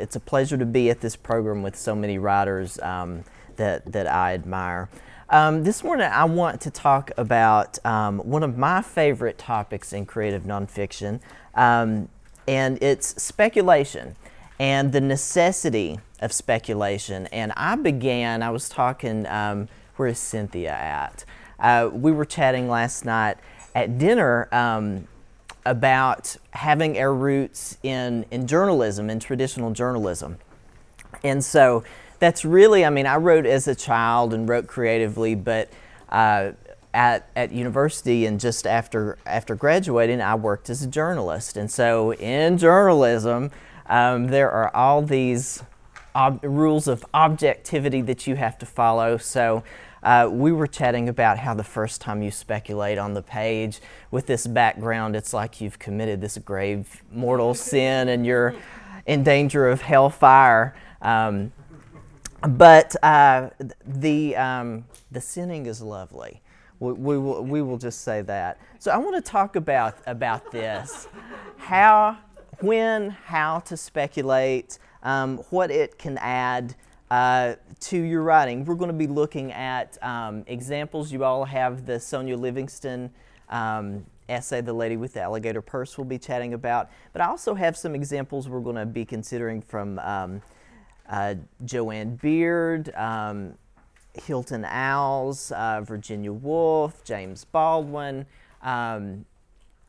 It's a pleasure to be at this program with so many writers um, that, that I admire. Um, this morning, I want to talk about um, one of my favorite topics in creative nonfiction, um, and it's speculation and the necessity of speculation. And I began, I was talking, um, where is Cynthia at? Uh, we were chatting last night at dinner um, about having our roots in, in journalism, in traditional journalism. And so that's really, I mean, I wrote as a child and wrote creatively, but uh, at, at university and just after, after graduating, I worked as a journalist. And so in journalism, um, there are all these ob- rules of objectivity that you have to follow. So uh, we were chatting about how the first time you speculate on the page with this background, it's like you've committed this grave mortal sin and you're in danger of hellfire. Um, but uh, the, um, the sinning is lovely. We, we, will, we will just say that. So I want to talk about, about this how, when, how to speculate, um, what it can add uh, to your writing. We're going to be looking at um, examples. You all have the Sonja Livingston um, essay, The Lady with the Alligator Purse, we'll be chatting about. But I also have some examples we're going to be considering from um, uh, Jo Ann Beard, um, Hilton Als, uh, Virginia Woolf, James Baldwin, um,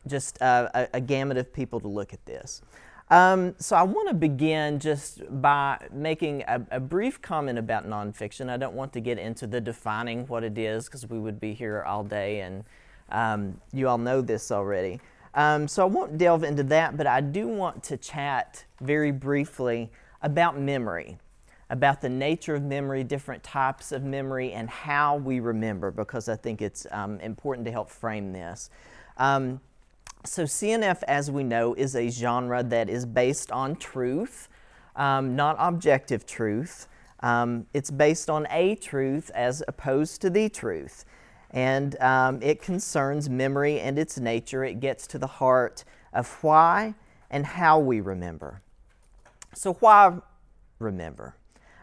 just uh, a, a gamut of people to look at this. Um, so I want to begin just by making a, a, brief comment about nonfiction. I don't want to get into the defining what it is because we would be here all day, and um, you all know this already. Um, so I won't delve into that, but I do want to chat very briefly about memory, about the nature of memory, different types of memory, and how we remember, because I think it's um, important to help frame this. Um, so, CNF, as we know, is a genre that is based on truth, um, not objective truth. Um, it's based on a truth as opposed to the truth. And um, it concerns memory and its nature. It gets to the heart of why and how we remember. So, why remember?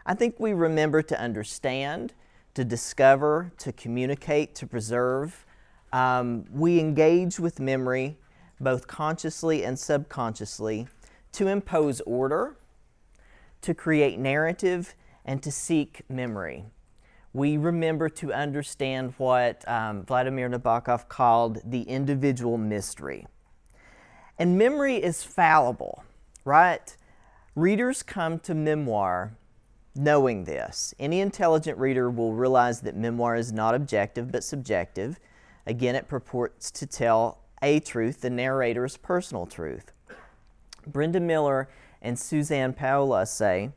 I think we remember to understand, to discover, to communicate, to preserve. Um, we engage with memory both consciously and subconsciously, to impose order, to create narrative, and to seek memory. We remember to understand what um, Vladimir Nabokov called the individual mystery. And memory is fallible, right? Readers come to memoir knowing this. Any intelligent reader will realize that memoir is not objective but subjective. Again, it purports to tell a truth, the narrator's personal truth. Brenda Miller and Suzanne Paola say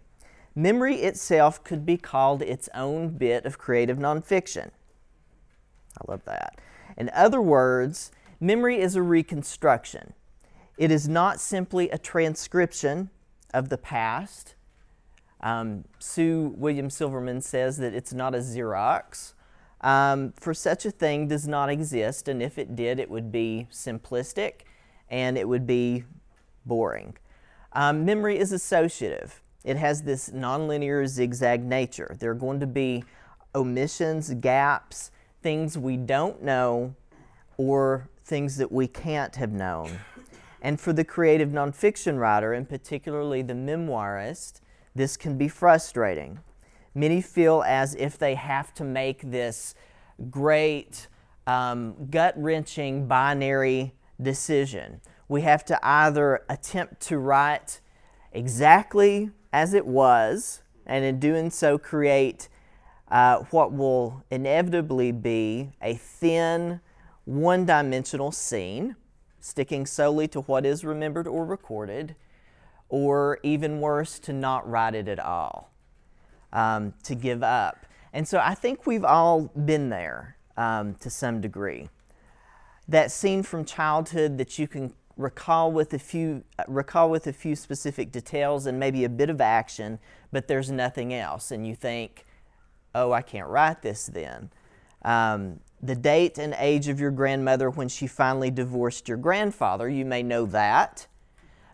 memory itself could be called its own bit of creative nonfiction. I love that. In other words, memory is a reconstruction. It is not simply a transcription of the past. Um, Sue William Silverman says that it's not a Xerox. Um, for such a thing does not exist, and if it did, it would be simplistic and it would be boring. Um, memory is associative. It has this nonlinear zigzag nature. There are going to be omissions, gaps, things we don't know, or things that we can't have known. And for the creative nonfiction writer, and particularly the memoirist, this can be frustrating. Many feel as if they have to make this great, um, gut wrenching binary decision. We have to either attempt to write exactly as it was, and in doing so, create uh, what will inevitably be a thin, one dimensional scene, sticking solely to what is remembered or recorded, or even worse, to not write it at all um, to give up. And so I think we've all been there um, to some degree. That scene from childhood that you can recall with a few recall with a few specific details and maybe a bit of action, but there's nothing else, and you think, "Oh, I can't write this then." Um, the date and age of your grandmother when she finally divorced your grandfather, you may know that,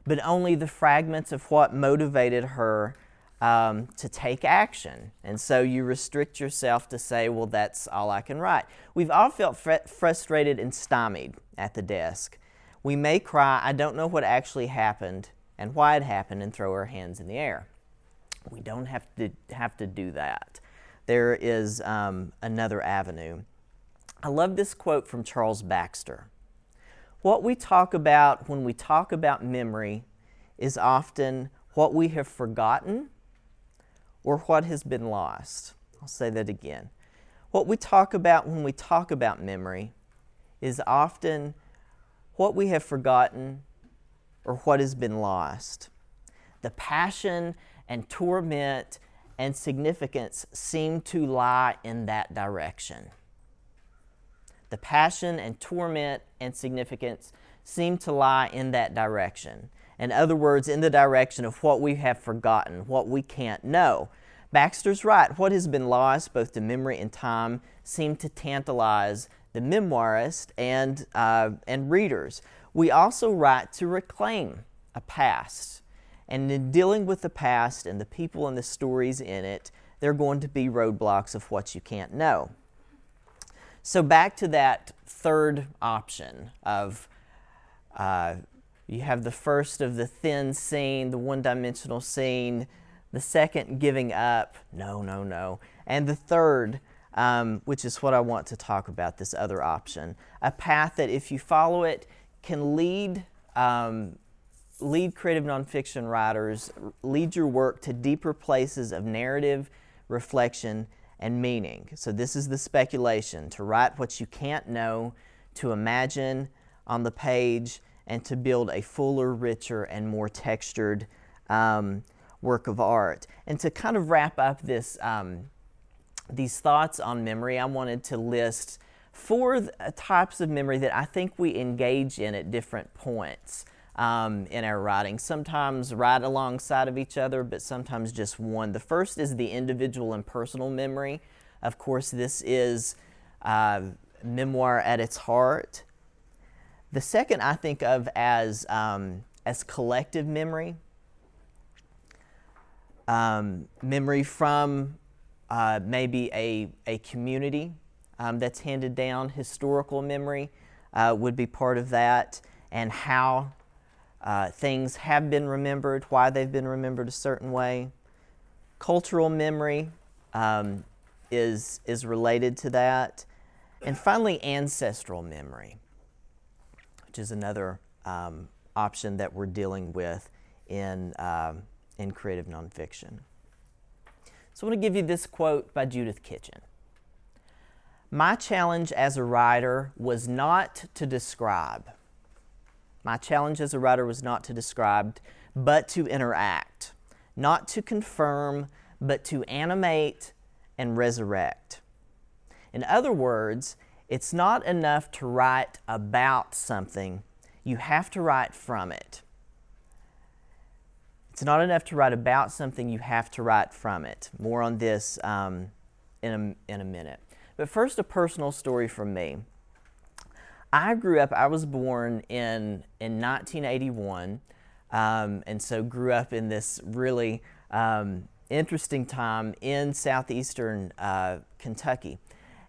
but only the fragments of what motivated her um, to take action. And so you restrict yourself to say, well, that's all I can write. We've all felt fr- frustrated and stymied at the desk. We may cry, I don't know what actually happened and why it happened, and throw our hands in the air. We don't have to have to do that. There is um, another avenue. I love this quote from Charles Baxter. What we talk about when we talk about memory is often what we have forgotten or what has been lost. I'll say that again. What we talk about when we talk about memory is often what we have forgotten or what has been lost. The passion and torment and significance seem to lie in that direction. The passion and torment and significance seem to lie in that direction. In other words, in the direction of what we have forgotten, what we can't know. Baxter's right. What has been lost, both to memory and time, seem to tantalize the memoirist and, uh, and readers. We also write to reclaim a past. And in dealing with the past and the people and the stories in it, there are going to be roadblocks of what you can't know. So, back to that third option of uh, you have the first of the thin scene, the one dimensional scene, the second, giving up. No, no, no. And the third, um, which is what I want to talk about, this other option. A path that, if you follow it, can lead. Um, lead creative nonfiction writers, lead your work to deeper places of narrative, reflection, and meaning. So, this is the speculation to write what you can't know, to imagine on the page, and to build a fuller, richer, and more textured um, work of art. And to kind of wrap up this, um, these thoughts on memory, I wanted to list four uh, types of memory that I think we engage in at different points. Um, in our writing. Sometimes right alongside of each other, but sometimes just one. The first is the individual and personal memory. Of course, this is uh, memoir at its heart. The second I think of as, um, as collective memory, um, memory from uh, maybe a, a community um, that's handed down, historical memory uh, would be part of that, and how uh, things have been remembered, why they've been remembered a certain way. Cultural memory um, is, is related to that. And finally, ancestral memory, which is another um, option that we're dealing with in um, in creative nonfiction. So I want to give you this quote by Judith Kitchen. My challenge as a writer was not to describe. My challenge as a writer was not to describe, but to interact. Not to confirm, but to animate and resurrect. In other words, it's not enough to write about something, you have to write from it. It's not enough to write about something, you have to write from it. More on this um, in, a, in a minute. But first, a personal story from me. I grew up, I was born in, in 1981, um, and so grew up in this really um, interesting time in southeastern uh, Kentucky.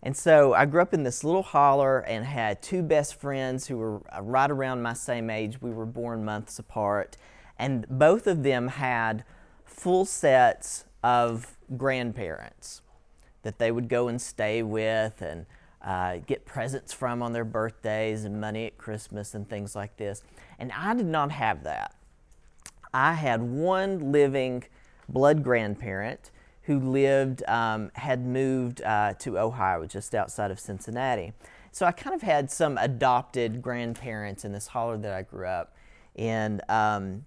And so I grew up in this little holler and had two best friends who were uh, right around my same age. We were born months apart. And both of them had full sets of grandparents that they would go and stay with and uh, get presents from on their birthdays and money at Christmas and things like this. And I did not have that. I had one living blood grandparent who lived, um, had moved uh, to Ohio, just outside of Cincinnati. So I kind of had some adopted grandparents in this holler that I grew up in. Um,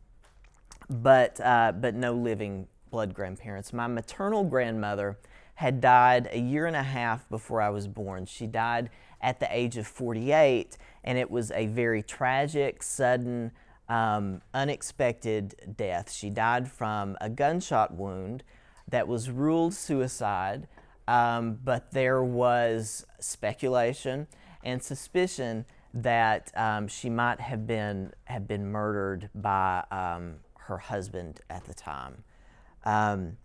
but, uh, but no living blood grandparents. My maternal grandmother had died a year and a half before I was born. She died at the age of 48, and it was a very tragic, sudden, um, unexpected death. She died from a gunshot wound that was ruled suicide, um, but there was speculation and suspicion that um, she might have been have been murdered by um, her husband at the time. Um,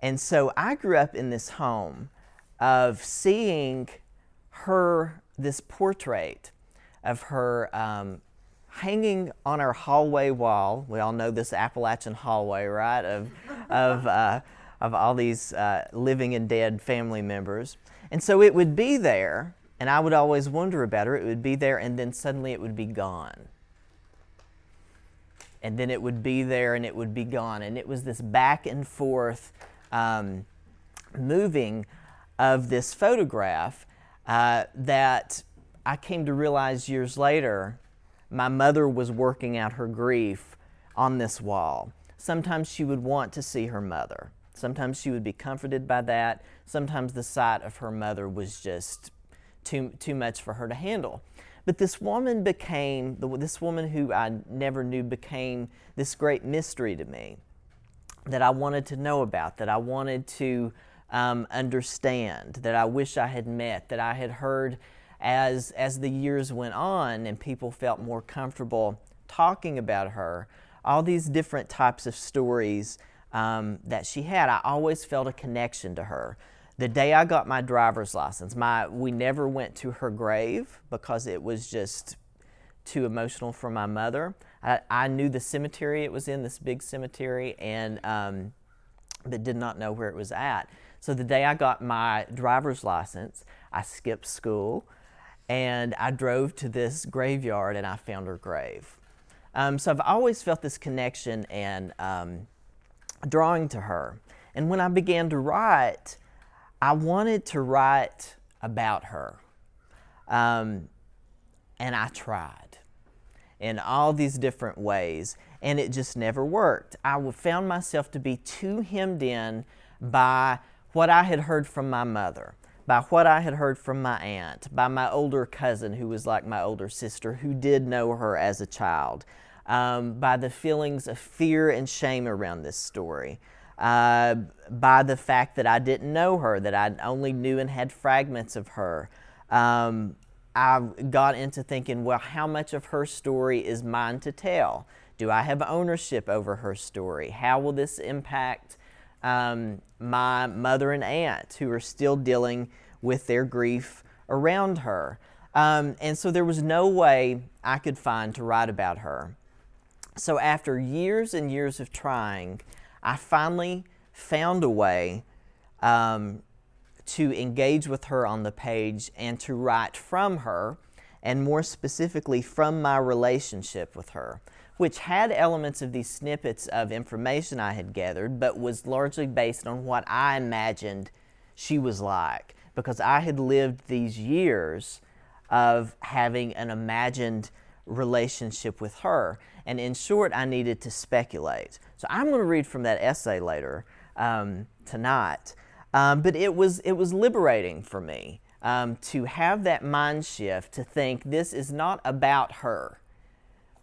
and so I grew up in this home of seeing her this portrait of her um, hanging on our hallway wall. We all know this Appalachian hallway, right? Of of uh, of all these uh, living and dead family members, and so it would be there and I would always wonder about her. It would be there, and then suddenly it would be gone. And then it would be there, and it would be gone. And it was this back and forth um, moving of this photograph uh, that I came to realize years later my mother was working out her grief on this wall. Sometimes she would want to see her mother. Sometimes she would be comforted by that. Sometimes the sight of her mother was just too, too much for her to handle. But this woman became, this woman who I never knew became this great mystery to me that I wanted to know about, that I wanted to um, understand, that I wish I had met, that I had heard as, as the years went on and people felt more comfortable talking about her. All these different types of stories um, that she had, I always felt a connection to her the day I got my driver's license, my we never went to her grave because it was just too emotional for my mother. I, I knew the cemetery it was in, this big cemetery, and um, but did not know where it was at. So the day I got my driver's license, I skipped school, and I drove to this graveyard and I found her grave. Um, so I've always felt this connection and um, drawing to her. And when I began to write, I wanted to write about her. Um, and I tried in all these different ways, and it just never worked. I found myself to be too hemmed in by what I had heard from my mother, by what I had heard from my aunt, by my older cousin, who was like my older sister, who did know her as a child, um, by the feelings of fear and shame around this story uh, by the fact that I didn't know her, that I only knew and had fragments of her. Um, I got into thinking, well, how much of her story is mine to tell? Do I have ownership over her story? How will this impact um, my mother and aunt who are still dealing with their grief around her? Um, and so there was no way I could find to write about her. So after years and years of trying, I finally found a way um, to engage with her on the page and to write from her, and more specifically from my relationship with her, which had elements of these snippets of information I had gathered, but was largely based on what I imagined she was like, because I had lived these years of having an imagined relationship with her. And in short, I needed to speculate. So I'm going to read from that essay later um, tonight. Um, but it was, it was liberating for me um, to have that mind shift to think this is not about her.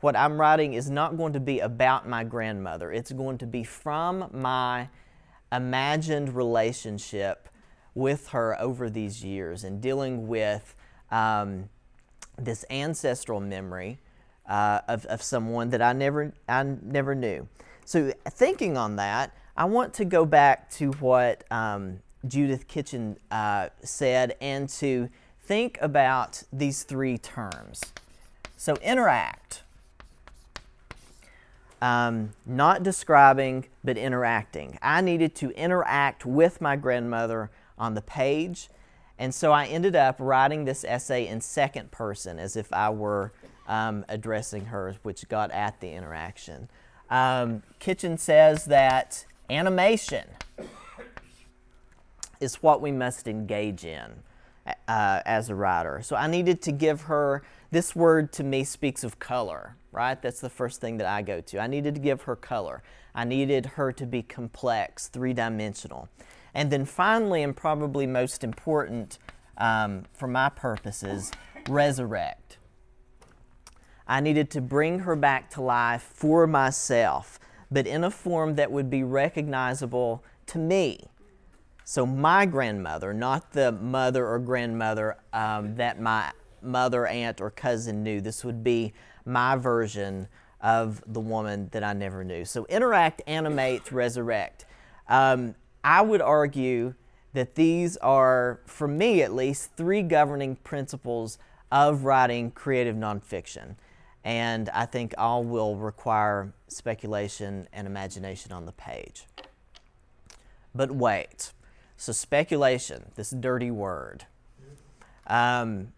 What I'm writing is not going to be about my grandmother, it's going to be from my imagined relationship with her over these years and dealing with um, this ancestral memory uh, of, of someone that I never, I never knew. So, thinking on that, I want to go back to what um, Judith Kitchen uh, said and to think about these three terms. So, interact. Um, not describing, but interacting. I needed to interact with my grandmother on the page and so I ended up writing this essay in second person as if I were um, addressing her, which got at the interaction. Um, Kitchen says that animation is what we must engage in uh, as a writer. So I needed to give her, this word to me speaks of color, right? That's the first thing that I go to. I needed to give her color. I needed her to be complex, three dimensional. And then finally, and probably most important um, for my purposes, resurrect. I needed to bring her back to life for myself, but in a form that would be recognizable to me. So, my grandmother, not the mother or grandmother um, that my mother, aunt, or cousin knew. This would be my version of the woman that I never knew. So interact, animate, resurrect. Um, I would argue that these are, for me at least, three governing principles of writing creative nonfiction. And I think all will require speculation and imagination on the page. But wait. So, speculation, this dirty word. Um,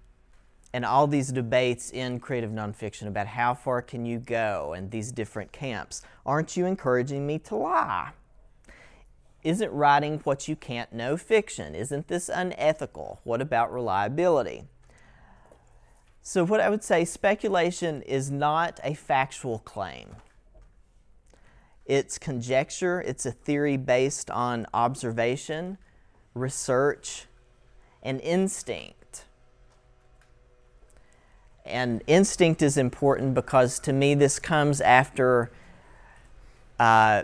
and all these debates in creative nonfiction about how far can you go and these different camps. Aren't you encouraging me to lie? Isn't writing what you can't know fiction? Isn't this unethical? What about reliability? So, what I would say, speculation is not a factual claim. It's conjecture, it's a theory based on observation, research, and instinct. And instinct is important because to me, this comes after uh,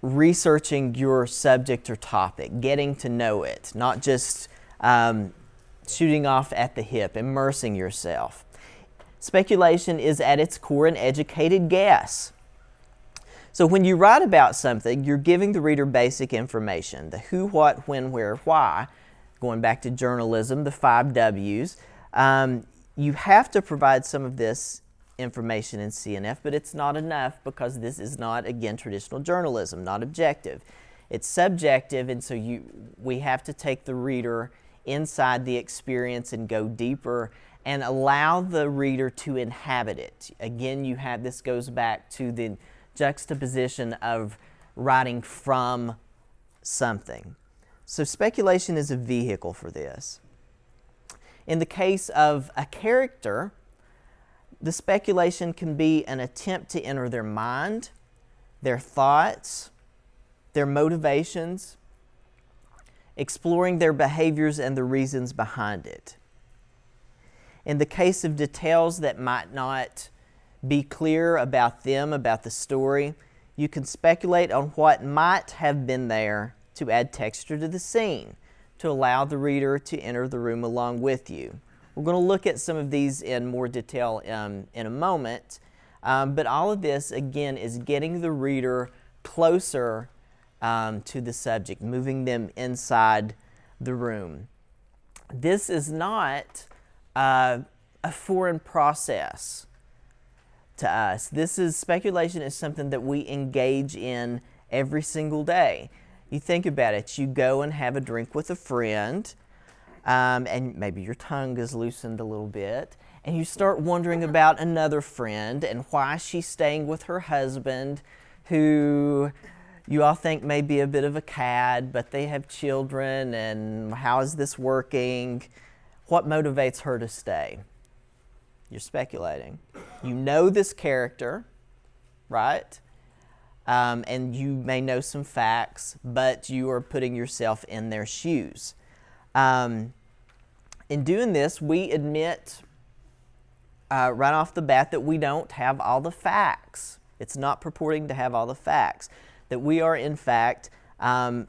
researching your subject or topic, getting to know it, not just um, shooting off at the hip, immersing yourself. Speculation is at its core an educated guess. So when you write about something, you're giving the reader basic information the who, what, when, where, why. Going back to journalism, the five W's. Um, you have to provide some of this information in CNF, but it's not enough because this is not, again, traditional journalism, not objective. It's subjective, and so you, we have to take the reader inside the experience and go deeper and allow the reader to inhabit it. Again, you have this goes back to the juxtaposition of writing from something. So, speculation is a vehicle for this. In the case of a character, the speculation can be an attempt to enter their mind, their thoughts, their motivations, exploring their behaviors and the reasons behind it. In the case of details that might not be clear about them, about the story, you can speculate on what might have been there to add texture to the scene, to allow the reader to enter the room along with you. We're going to look at some of these in more detail um, in a moment, um, but all of this, again, is getting the reader closer um, to the subject, moving them inside the room. This is not uh, a foreign process to us. This is speculation is something that we engage in every single day. You think about it. You go and have a drink with a friend, um, and maybe your tongue is loosened a little bit, and you start wondering about another friend and why she's staying with her husband, who you all think may be a bit of a cad, but they have children, and how is this working? What motivates her to stay? You're speculating. You know this character, right? Um, and you may know some facts, but you are putting yourself in their shoes. Um, in doing this, we admit uh, right off the bat that we don't have all the facts. It's not purporting to have all the facts. That we are, in fact, um,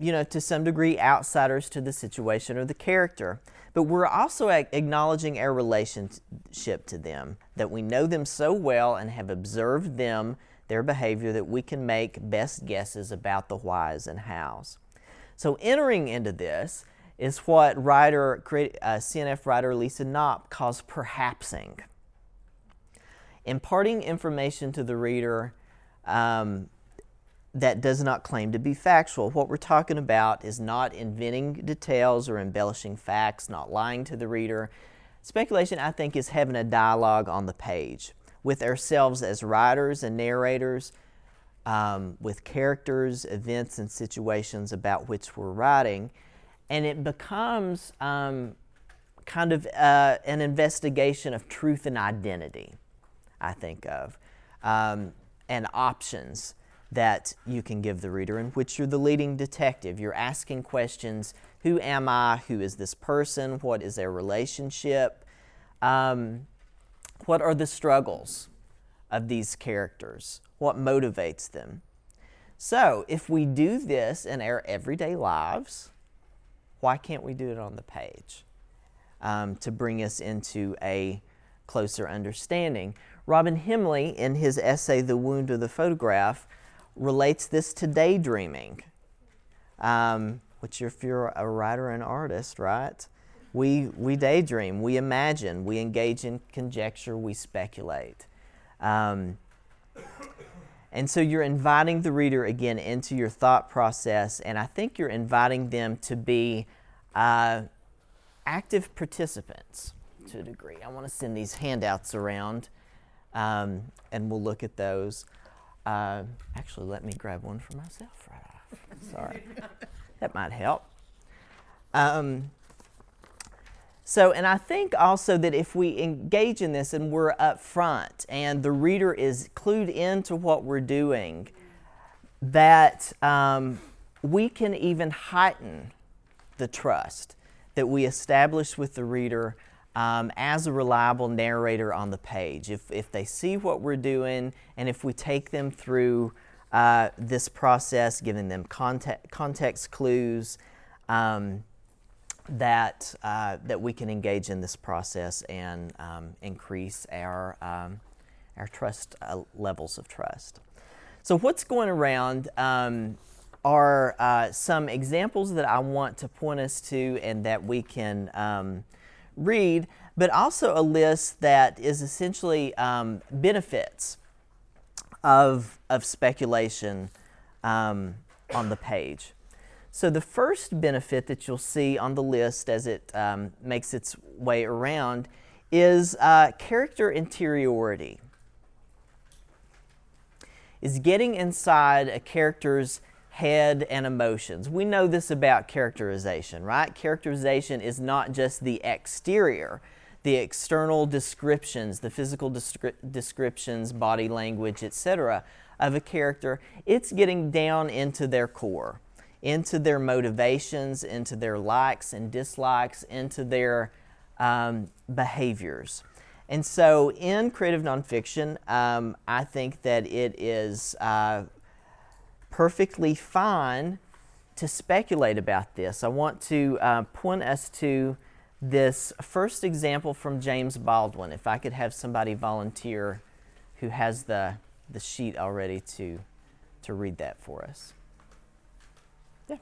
you know, to some degree, outsiders to the situation or the character but we're also acknowledging our relationship to them, that we know them so well and have observed them, their behavior, that we can make best guesses about the whys and hows. So, entering into this is what writer, uh, CNF writer Lisa Knopp calls perhapsing. Imparting information to the reader um, that does not claim to be factual. What we're talking about is not inventing details or embellishing facts, not lying to the reader. Speculation, I think, is having a dialogue on the page with ourselves as writers and narrators, um, with characters, events, and situations about which we're writing. And it becomes um, kind of uh, an investigation of truth and identity, I think of, um, and options that you can give the reader, in which you're the leading detective. You're asking questions Who am I? Who is this person? What is their relationship? Um, what are the struggles of these characters? What motivates them? So, if we do this in our everyday lives, why can't we do it on the page? um, to bring us into a closer understanding. Robin Hemley, in his essay, The Wound of the Photograph, relates this to daydreaming, um, which, if you're a writer and artist, right? We, we daydream, we imagine, we engage in conjecture, we speculate. Um, and so you're inviting the reader again into your thought process, and I think you're inviting them to be uh, active participants to a degree. I want to send these handouts around, um, and we'll look at those. Uh, actually, let me grab one for myself right off. Sorry. that might help. Um, so, and I think also that if we engage in this and we're up front and the reader is clued into what we're doing, that um, we can even heighten the trust that we establish with the reader um, as a reliable narrator on the page. If, if they see what we're doing and if we take them through uh, this process, giving them context, context clues, um, that, uh, that we can engage in this process and um, increase our, um, our trust uh, levels of trust. So, what's going around um, are uh, some examples that I want to point us to and that we can um, read, but also a list that is essentially um, benefits of, of speculation um, on the page. So, the first benefit that you'll see on the list as it um, makes its way around is uh, character interiority. Is getting inside a character's head and emotions. We know this about characterization, right? Characterization is not just the exterior, the external descriptions, the physical descri- descriptions, body language, etc., of a character. It's getting down into their core into their motivations, into their likes and dislikes, into their um, behaviors. And so, in creative nonfiction, um, I think that it is uh, perfectly fine to speculate about this. I want to uh, point us to this first example from James Baldwin. If I could have somebody volunteer who has the, the sheet already to, to read that for us. Yeah.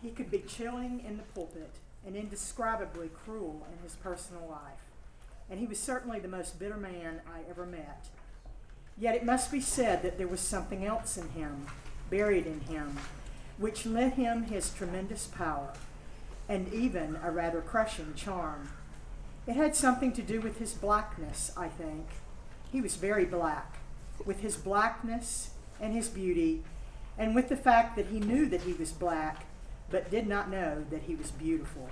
He could be chilling in the pulpit and indescribably cruel in his personal life. And he was certainly the most bitter man I ever met. Yet it must be said that there was something else in him, buried in him, which lent him his tremendous power, and even a rather crushing charm. It had something to do with his blackness, I think. He was very black, with his blackness and his beauty, and with the fact that he knew that he was black but did not know that he was beautiful.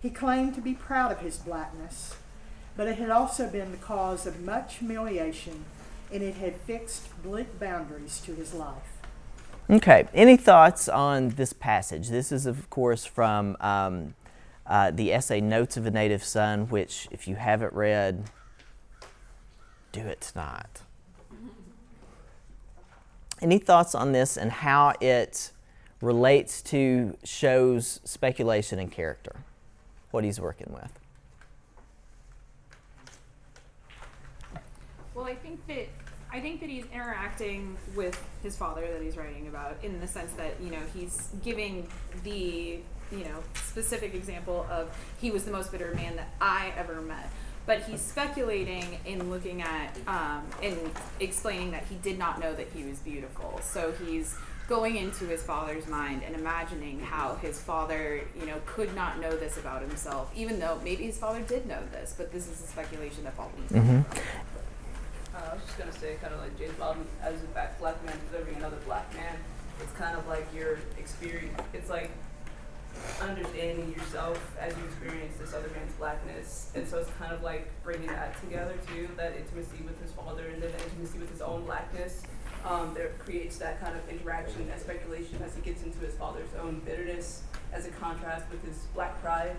He claimed to be proud of his blackness, but it had also been the cause of much humiliation, and it had fixed bleak boundaries to his life. Okay, any thoughts on this passage? This is, of course, from um, uh, the essay Notes of a Native Son, which, if you haven't read, do it tonight. Any thoughts on this and how it relates to shows speculation and character, what he's working with. Well, I think that I think that he's interacting with his father that he's writing about in the sense that you know he's giving the you know specific example of he was the most bitter man that I ever met. But he's speculating in looking at um, in explaining that he did not know that he was beautiful. So he's going into his father's mind and imagining how his father, you know, could not know this about himself, even though maybe his father did know this, but this is a speculation that Baldwin. Mm-hmm. I was just gonna say, kind of like James Baldwin as a black, black man observing another black man. It's kind of like your experience. It's like understanding yourself as you experience this other man's blackness, and so it's kind of like bringing that together too. That intimacy with his father, and then the intimacy with his own blackness um, there creates that kind of interaction and speculation as he gets into his father's own bitterness as a contrast with his black pride.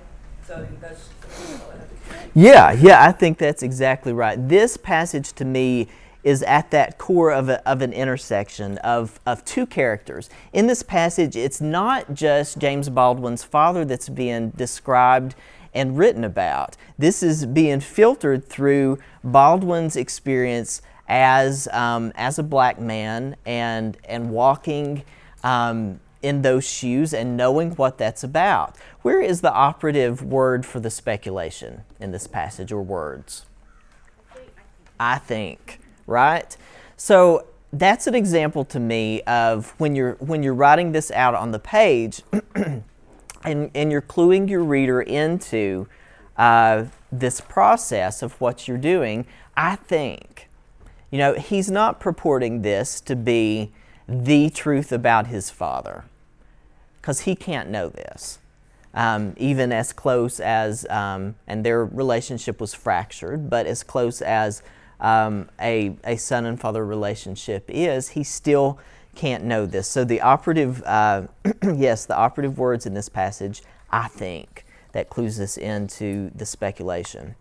Yeah, yeah, I think that's exactly right. This passage to me is at that core of, a, of an intersection of, of two characters. In this passage, it's not just James Baldwin's father that's being described and written about. This is being filtered through Baldwin's experience as, um, as a black man and, and walking um, in those shoes and knowing what that's about. Where is the operative word for the speculation in this passage or words? I think, right? So that's an example to me of when you're when you're writing this out on the page and, and you're cluing your reader into uh, this process of what you're doing, I think, you know, he's not purporting this to be the truth about his father because he can't know this. Um, even as close as, um, and their relationship was fractured, but as close as um, a, a son and father relationship is, he still can't know this. So the operative, uh, yes, the operative words in this passage, I think, that clues us into the speculation.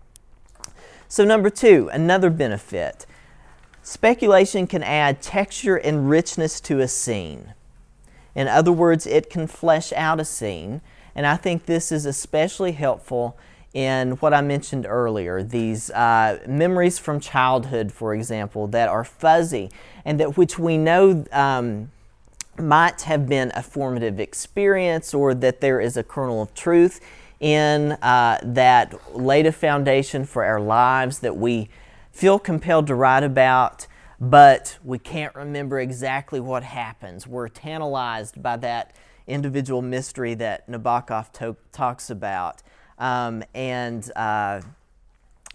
So, number two, another benefit. Speculation can add texture and richness to a scene. In other words, it can flesh out a scene, and I think this is especially helpful in what I mentioned earlier these uh, memories from childhood, for example, that are fuzzy and that which we know um, might have been a formative experience or that there is a kernel of truth in uh, that laid a foundation for our lives that we feel compelled to write about, but we can't remember exactly what happens. We're tantalized by that individual mystery that Nabokov to- talks about. Um, and uh,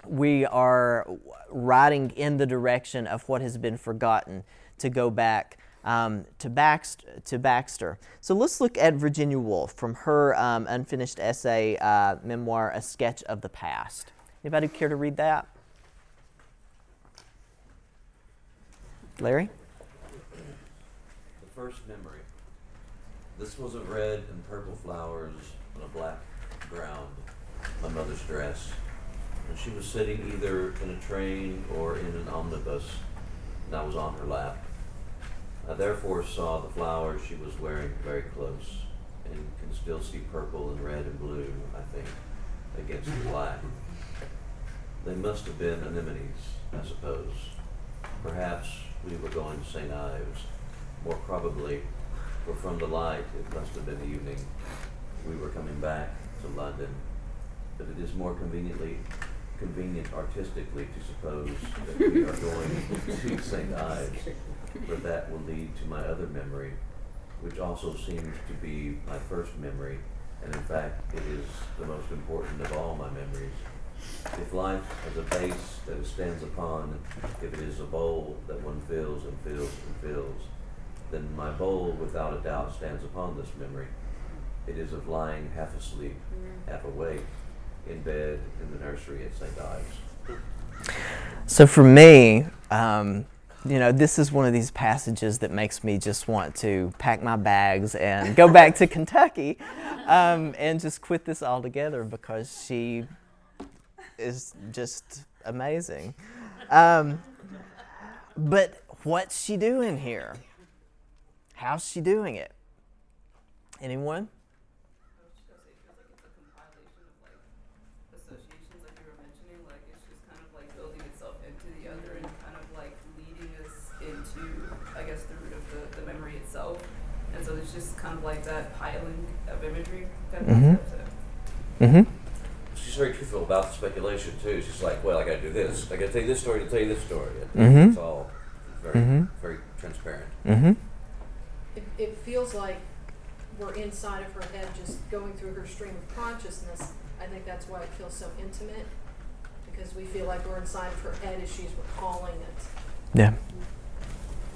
we are riding in the direction of what has been forgotten to go back um, to, Baxter, to Baxter. So let's look at Virginia Woolf from her um, unfinished essay uh, memoir, A Sketch of the Past. Anybody care to read that? Larry? The first memory. This was of red and purple flowers on a black ground my mother's dress. And she was sitting either in a train or in an omnibus, and I was on her lap. I therefore saw the flowers she was wearing very close, and can still see purple and red and blue, I think, against the black. They must have been anemones, I suppose. Perhaps we were going to St. Ives. More probably, for from the light, it must have been the evening. We were coming back to London but it is more conveniently convenient artistically to suppose that we are going to St. Ives, for that will lead to my other memory, which also seems to be my first memory, and in fact it is the most important of all my memories. If life has a base that it stands upon, if it is a bowl that one fills and fills and fills, then my bowl without a doubt stands upon this memory. It is of lying half asleep, half awake, in bed in the nursery at St. Ives. So for me, um, you know, this is one of these passages that makes me just want to pack my bags and go back to Kentucky um, and just quit this altogether because she is just amazing. Um, but what's she doing here? How's she doing it? Anyone? It's just kind of like building itself into the other and kind of like leading us into I guess the root of the memory itself. And so it's just kind of like that piling of imagery. Kind of mm-hmm. Mm-hmm. She's very truthful about the speculation too. She's like, well, I got to do this. I got to tell you this story to tell you this story. Mm-hmm. It's all very, mm-hmm. very transparent. Mm-hmm. It, it feels like we're inside of her head, just going through her stream of consciousness. I think that's why it feels so intimate, because we feel like we're inside of her head as she's recalling it. Yeah.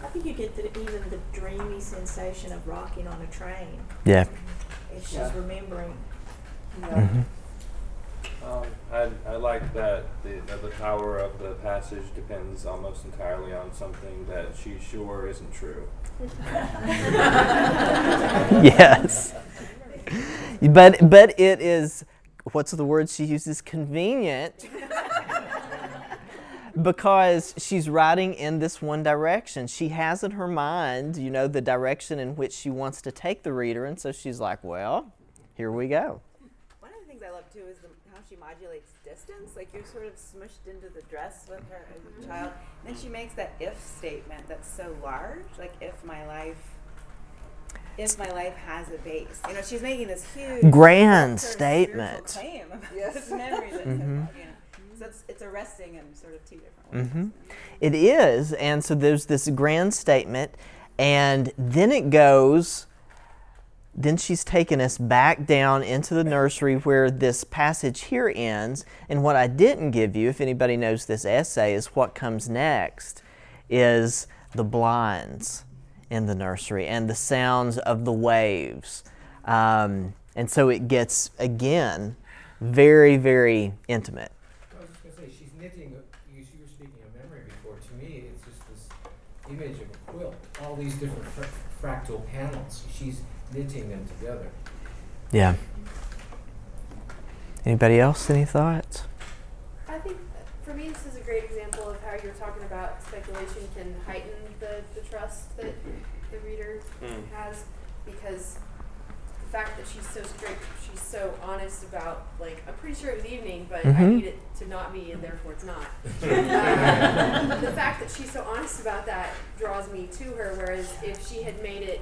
I think you get the, even the dreamy sensation of rocking on a train. Yeah. If she's Yeah. remembering. You know, Mm-hmm. Um, I, I like that the, that the power of the passage depends almost entirely on something that she's sure isn't true. yes. But but it is what's the word she uses convenient because she's writing in this one direction. She has in her mind, you know, the direction in which she wants to take the reader, and so she's like, well, here we go. One of the things I love too is the, how she modulates distance. Like you're sort of smushed into the dress with her as a child. And then she makes that if statement that's so large. Like if my life, if my life has a base. You know, she's making this huge Grand statement. spiritual claim about this memory that's you know. So it's, it's arresting in sort of two different ways. hmm It is, and so there's this grand statement, and then it goes. Then she's taken us back down into the nursery where this passage here ends. And what I didn't give you, if anybody knows this essay, is what comes next is the blinds in the nursery and the sounds of the waves. Um, and so it gets, again, very, very intimate. I was just gonna say, she's knitting, you were speaking of memory before, to me, it's just this image of a quilt, all these different fr- fractal panels, she's knitting them together. Yeah. Anybody else? Any thoughts? I think for me, this is a great example of how you're talking about speculation can heighten the, the trust that the reader Mm. has because the fact that she's so straight, she's so honest about, like, I'm pretty sure it was evening, but I Mhm. need it to not be, and therefore it's not. Uh, the fact that she's so honest about that draws me to her, whereas if she had made it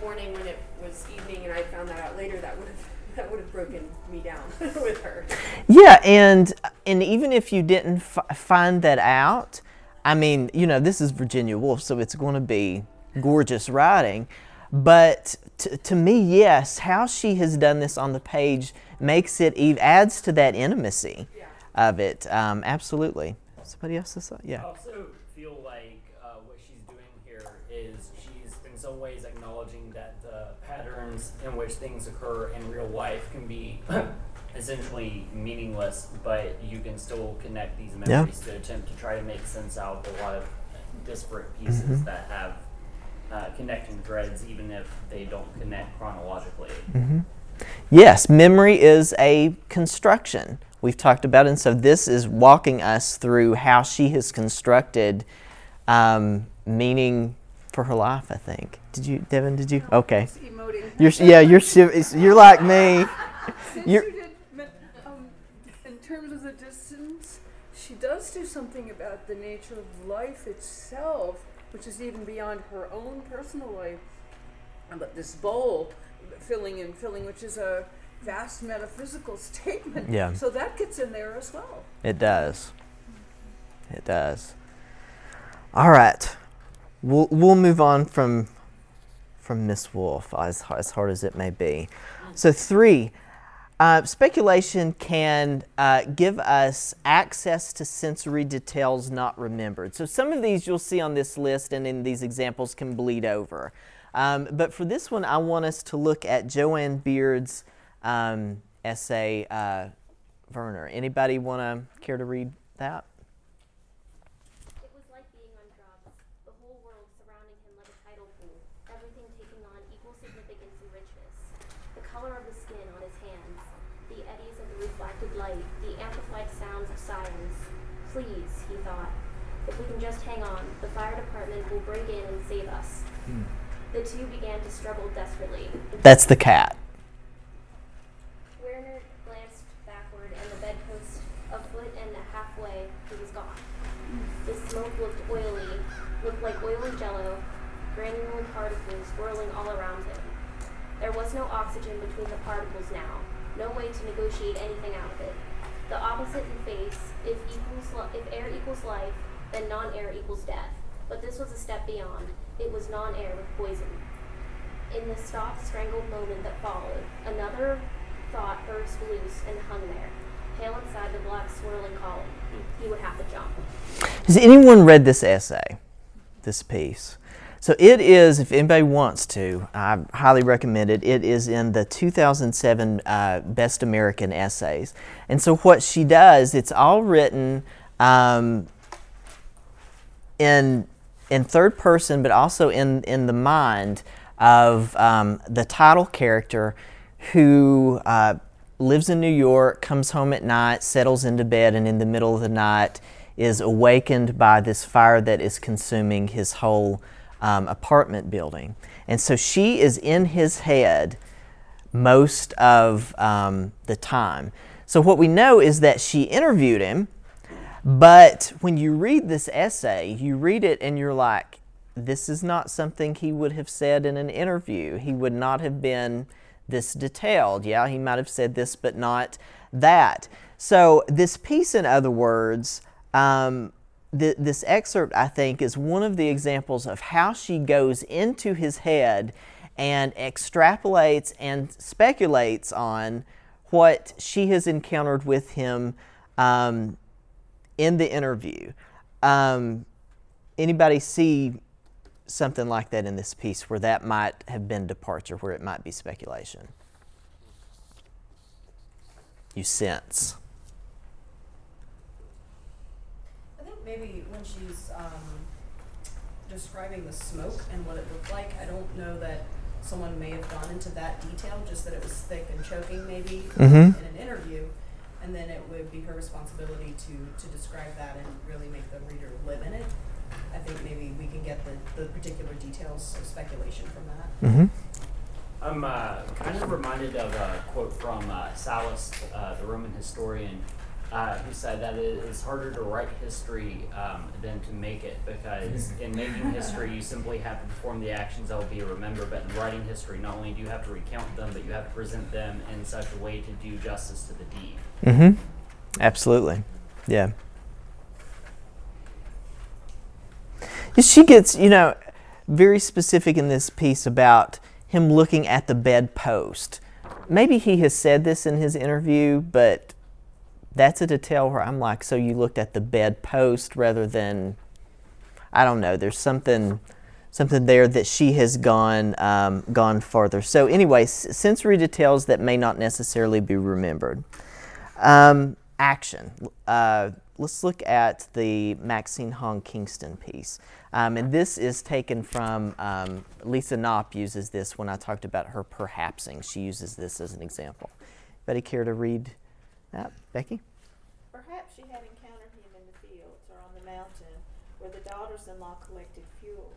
morning when it was evening and I found that out later, that would have that would have broken me down with her. Yeah, and and even if you didn't f- find that out, I mean, you know, this is Virginia Woolf, so it's going to be gorgeous writing. But t- to me, yes, how she has done this on the page makes it ev- adds to that intimacy of it. Um, absolutely. Somebody else has thought? Yeah. also feel like uh, what she's doing here is she's in some ways that the patterns in which things occur in real life can be essentially meaningless, but you can still connect these Yeah. memories to attempt to try to make sense out of a lot of disparate pieces Mhm. that have uh, connecting threads, even if they don't connect chronologically. hmm Yes, memory is a construction. We've talked about it, and so this is walking us through how she has constructed um, meaning for her life. I think. Did you, Devin? Did you? Okay. You're yeah. You're shiv- you're like me. Since You're, you did, um, in terms of the distance, she does do something about the nature of life itself, which is even beyond her own personal life. But this bowl, filling and filling, which is a vast metaphysical statement. Yeah. So that gets in there as well. It does. It does. All right. We'll, we'll move on from from Miss Woolf, as, as hard as it may be. So, three, uh, speculation can uh, give us access to sensory details not remembered. So, some of these you'll see on this list and in these examples can bleed over. Um, but for this one, I want us to look at Jo Ann Beard's um, essay, uh, Werner. Anybody want to care to read that? It was like being on drugs, the whole world surrounding him like a tidal pool, everything taking on equal significance and richness. The color of the skin on his hands, the eddies of the reflected light, the amplified sounds of sirens. Please, he thought, if we can just hang on, the fire department will break in and save us. The two began to struggle desperately. That's the cat. Werner glanced backward, and the bedpost, a foot and a half away, he was gone. The smoke looked oily, looked like oily jello, granular particles swirling all around him. There was no oxygen between the particles now, no way to negotiate anything out of it. The opposite in face, if equals li- if air equals life, then non-air equals death. But this was a step beyond. It was non-air with poison. In the stopped, strangled moment that followed, another thought burst loose and hung there, pale inside the black swirling column. He would have to jump. Has anyone read this essay, this piece? So it is, if anybody wants to, I highly recommend it. It is in the 2007 uh, Best American Essays. And so what she does, it's all written um, in in third person, but also in in the mind of um, the title character who uh, lives in New York, comes home at night, settles into bed, and in the middle of the night is awakened by this fire that is consuming his whole um, apartment building. And so she is in his head most of um, the time. So, what we know is that she interviewed him, but when you read this essay, you read it and you're like, this is not something he would have said in an interview. He would not have been this detailed. Yeah, he might have said this, but not that. So, this piece, in other words, um, th- this excerpt, I think, is one of the examples of how she goes into his head and extrapolates and speculates on what she has encountered with him um, in the interview. Um, anybody see something like that in this piece where that might have been departure, where it might be speculation? You sense. I think maybe when she's um, describing the smoke and what it looked like, I don't know that someone may have gone into that detail, just that it was thick and choking maybe mm-hmm. in an interview. And then it would be her responsibility to, to describe that and really make the reader live in it. I think maybe we can get the, the particular details of speculation from that. Mm-hmm. I'm uh, kind of reminded of a quote from uh, Sallust, uh, the Roman historian, uh, who said that it is harder to write history um, than to make it because in making history you simply have to perform the actions that will be remembered, but in writing history not only do you have to recount them, but you have to present them in such a way to do justice to the deed. Mm-hmm. Absolutely. Yeah. She gets, you know, very specific in this piece about him looking at the bedpost. Maybe he has said this in his interview, but that's a detail where I'm like, so you looked at the bedpost rather than, I don't know. There's something, something there that she has gone um, gone farther. So anyway, s- sensory details that may not necessarily be remembered. Um, action. Uh, let's look at the Maxine Hong Kingston piece. Um, and this is taken from um, Lisa Knopp uses this when I talked about her perhapsing. She uses this as an example. Anybody care to read that, Becky? Perhaps she had encountered him in the fields or on the mountain where the daughters in law collected fuel.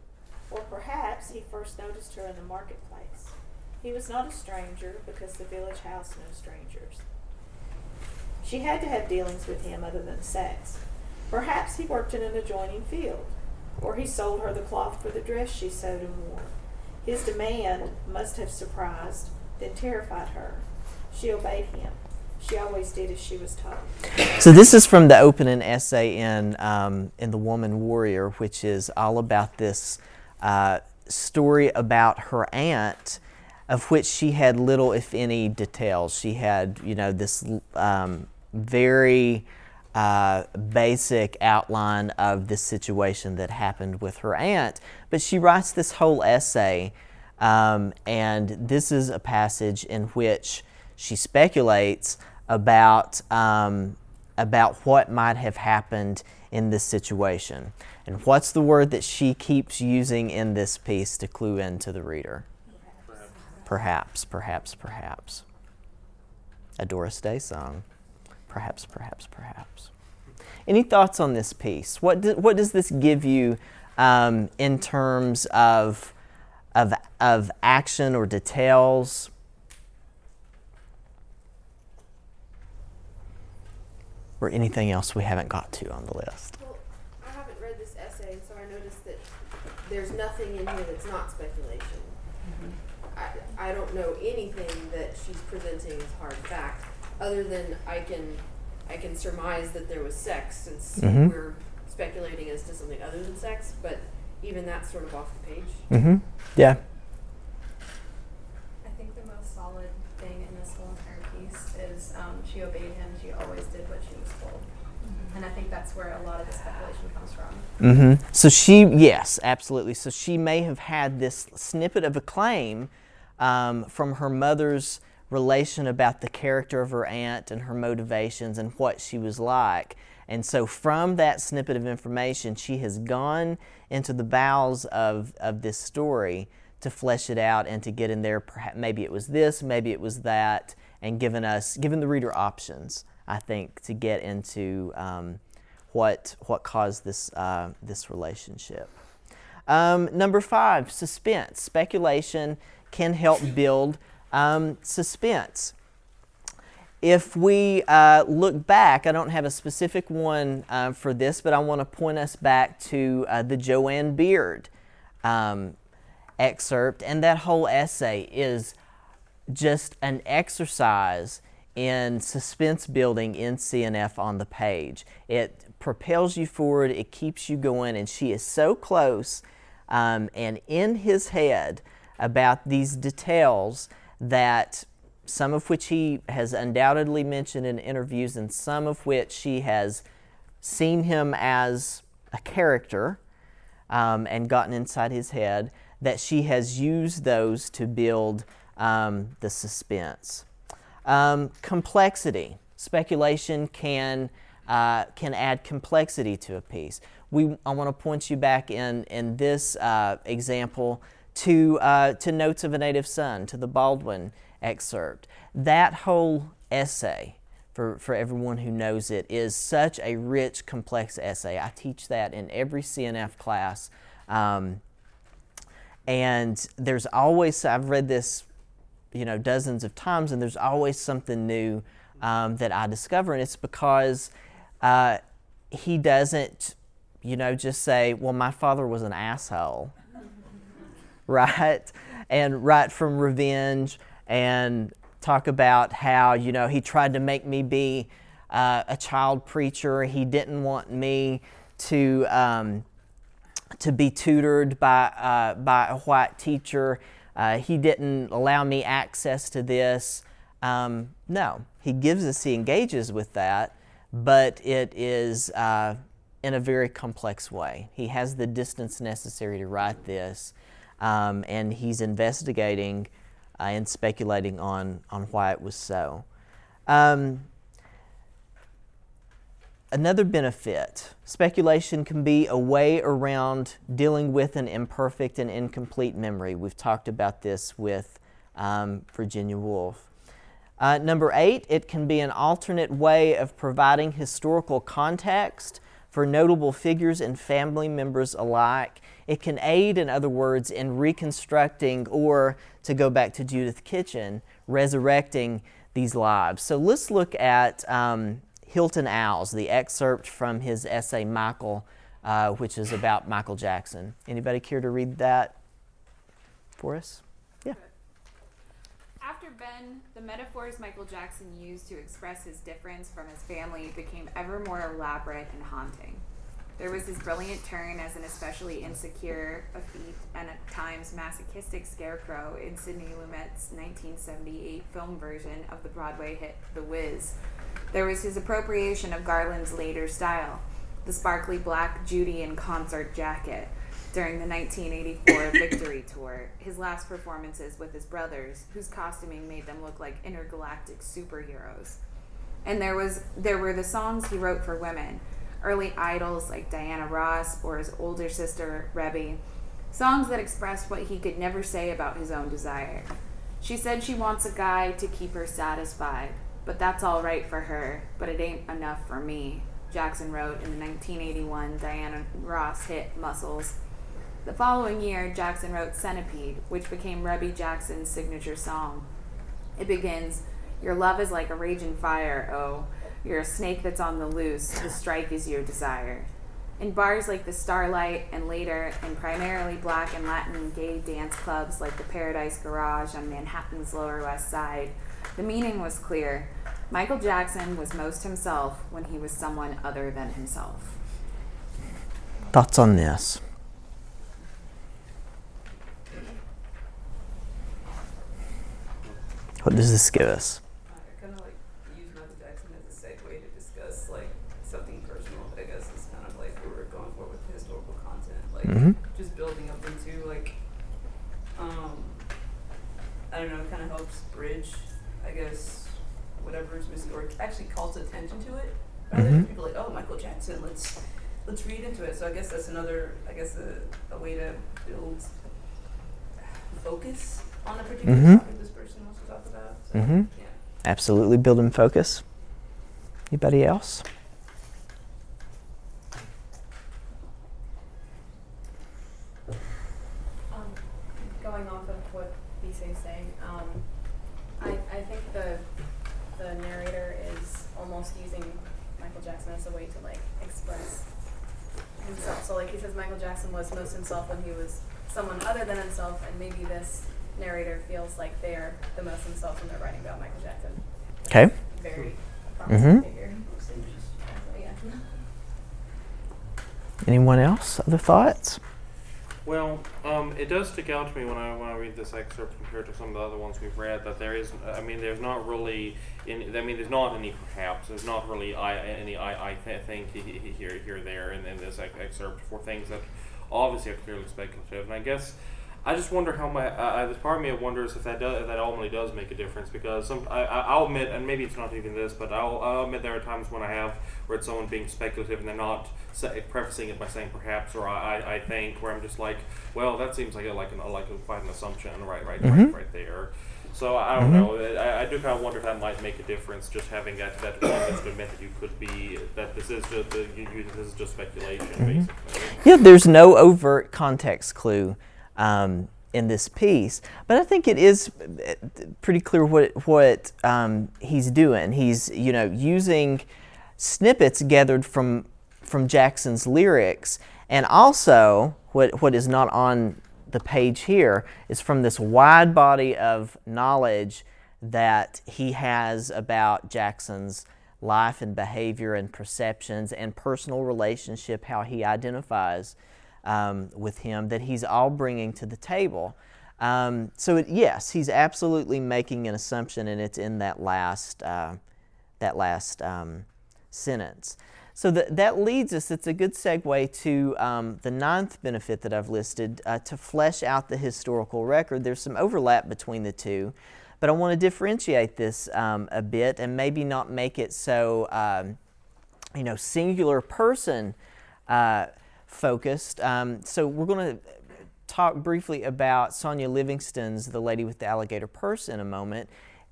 Or perhaps he first noticed her in the marketplace. He was not a stranger because the village housed no strangers. She had to have dealings with him other than sex. Perhaps he worked in an adjoining field, or he sold her the cloth for the dress she sewed and wore. His demand must have surprised, then terrified her. She obeyed him. She always did as she was told. So this is from the opening essay in um, in the Woman Warrior, which is all about this uh, story about her aunt, of which she had little, if any, details. She had, you know, this um, very uh, basic outline of this situation that happened with her aunt, but she writes this whole essay, um, and this is a passage in which she speculates about um, about what might have happened in this situation. And what's the word that she keeps using in this piece to clue into the reader? Perhaps, perhaps, perhaps. A Doris Day song. Perhaps, perhaps, perhaps. Any thoughts on this piece? What, do, what does this give you um, in terms of, of, of action or details? Or anything else we haven't got to on the list? Well, I haven't read this essay, so I noticed that there's nothing in here that's not speculation. I, I don't know anything that she's presenting as hard fact, other than I can I can surmise that there was sex since Mhm. we're speculating as to something other than sex, but even that's sort of off the page. Mm-hmm. Yeah. I think the most solid thing in this whole entire piece is um, she obeyed him. She always did what she was told, and I think that's where a lot of the speculation comes from. Mm-hmm. So she, yes, absolutely. So she may have had this snippet of a claim um, from her mother's relation about the character of her aunt and her motivations and what she was like. And so from that snippet of information, she has gone into the bowels of, of this story to flesh it out and to get in there. Perhaps maybe it was this, maybe it was that, and given us, given the reader options, I think, to get into um, what what caused this uh, this relationship. Um, number five, suspense. Speculation can help build um, suspense. If we uh, look back, I don't have a specific one uh, for this, but I want to point us back to uh, the Jo Ann Beard um, excerpt, and that whole essay is just an exercise in suspense building in CNF on the page. It propels you forward, it keeps you going, and she is so close um, and in his head about these details that some of which he has undoubtedly mentioned in interviews, and some of which she has seen him as a character um, and gotten inside his head, that she has used those to build um, the suspense. Um, complexity. Speculation can, uh, can add complexity to a piece. We, I want to point you back in, in this uh, example to, uh, to Notes of a Native Son, to the Baldwin excerpt. That whole essay, for, for everyone who knows it, is such a rich, complex essay. I teach that in every CNF class. Um, and there's always, I've read this, you know, dozens of times, and there's always something new um, that I discover. And it's because uh, he doesn't, you know, just say, well, my father was an asshole, right? And write from revenge and talk about how, you know, he tried to make me be uh, a child preacher. He didn't want me to, um, to be tutored by, uh, by a white teacher. Uh, he didn't allow me access to this. Um, no, he gives us, he engages with that, but it is uh, in a very complex way. He has the distance necessary to write this, um, and he's investigating uh, and speculating on, on why it was so. Um, another benefit speculation can be a way around dealing with an imperfect and incomplete memory. We've talked about this with um, Virginia Woolf. Uh, number eight, it can be an alternate way of providing historical context for notable figures and family members alike. It can aid, in other words, in reconstructing, or to go back to Judith Kitchen, resurrecting these lives. So let's look at um, Hilton Als, the excerpt from his essay Michael, uh, which is about Michael Jackson. Anybody care to read that for us? Yeah. After Ben, the metaphors Michael Jackson used to express his difference from his family became ever more elaborate and haunting. There was his brilliant turn as an especially insecure, effete, and at times masochistic scarecrow in Sidney Lumet's 1978 film version of the Broadway hit The Wiz. There was his appropriation of Garland's later style, the sparkly black Judy in concert jacket, during the 1984 Victory Tour, his last performances with his brothers, whose costuming made them look like intergalactic superheroes. And there was there were the songs he wrote for women, early idols like Diana Ross or his older sister Rebbie, songs that expressed what he could never say about his own desire. She said she wants a guy to keep her satisfied, but that's all right for her, but it ain't enough for me. Jackson wrote in the 1981 Diana Ross hit Muscles. The following year, Jackson wrote Centipede, which became Rebbie Jackson's signature song. It begins, Your love is like a raging fire, oh. You're a snake that's on the loose, the strike is your desire. In bars like the Starlight and later in primarily black and Latin gay dance clubs like the Paradise Garage on Manhattan's Lower West Side, the meaning was clear. Michael Jackson was most himself when he was someone other than himself. Thoughts on this? What does this give us? I kind of like use Michael Jackson as a segue to discuss like something personal. I guess is kind of like what we're going for with the historical content, like mm-hmm. just building up into like, um, I don't know, kind of helps bridge, I guess, whatever is missing, or actually calls attention to it. Rather than Mhm. people like, oh, Michael Jackson, let's let's read into it. So I guess that's another, I guess, a, a way to build focus on a particular Mhm. topic this person wants to talk about. So, Mm-hmm. yeah. Absolutely building focus. Anybody else? what Bisay's saying. Um, I, I think the the narrator is almost using Michael Jackson as a way to like express himself. So like he says Michael Jackson was most himself when he was someone other than himself and maybe this narrator feels like they're the most themselves when they're writing about Michael Jackson. Okay. Very promising Mhm. figure. Anyone else? Other thoughts? Well, um, it does stick out to me when I when I read this excerpt compared to some of the other ones we've read that there is, I mean, there's not really, in, I mean, there's not any perhaps, there's not really I any I I th- think he- he- here here there in, in this excerpt for things that obviously are clearly speculative, and I guess. I just wonder how my uh, uh, part of me wonders if that does, if that ultimately does make a difference because some I, I- I'll admit and maybe it's not even this but I'll, I'll admit there are times when I have where it's someone being speculative and they're not sa- prefacing it by saying perhaps or I, I, think where I'm just like well that seems like a, like an like a, quite an assumption right right Mhm. right right there so I don't Mhm. know I, I do kind of wonder if that might make a difference just having that that willingness to admit that you could be that this is just the, you, you, this is just speculation Mhm. basically Yeah, there's no overt context clue um, in this piece, but I think it is uh, pretty clear what what um, he's doing. He's you know using snippets gathered from from Jackson's lyrics, and also what what is not on the page here is from this wide body of knowledge that he has about Jackson's life and behavior and perceptions and personal relationship, how he identifies um, with him, that he's all bringing to the table. Um, so it, yes, he's absolutely making an assumption, and it's in that last uh, that last um, sentence. So that that leads us. It's a good segue to um, the ninth benefit that I've listed uh, to flesh out the historical record. There's some overlap between the two, but I want to differentiate this um, a bit and maybe not make it so um, you know singular person uh, focused. Um, so we're going to talk briefly about Sonja Livingston's "The Lady with the Alligator Purse" in a moment.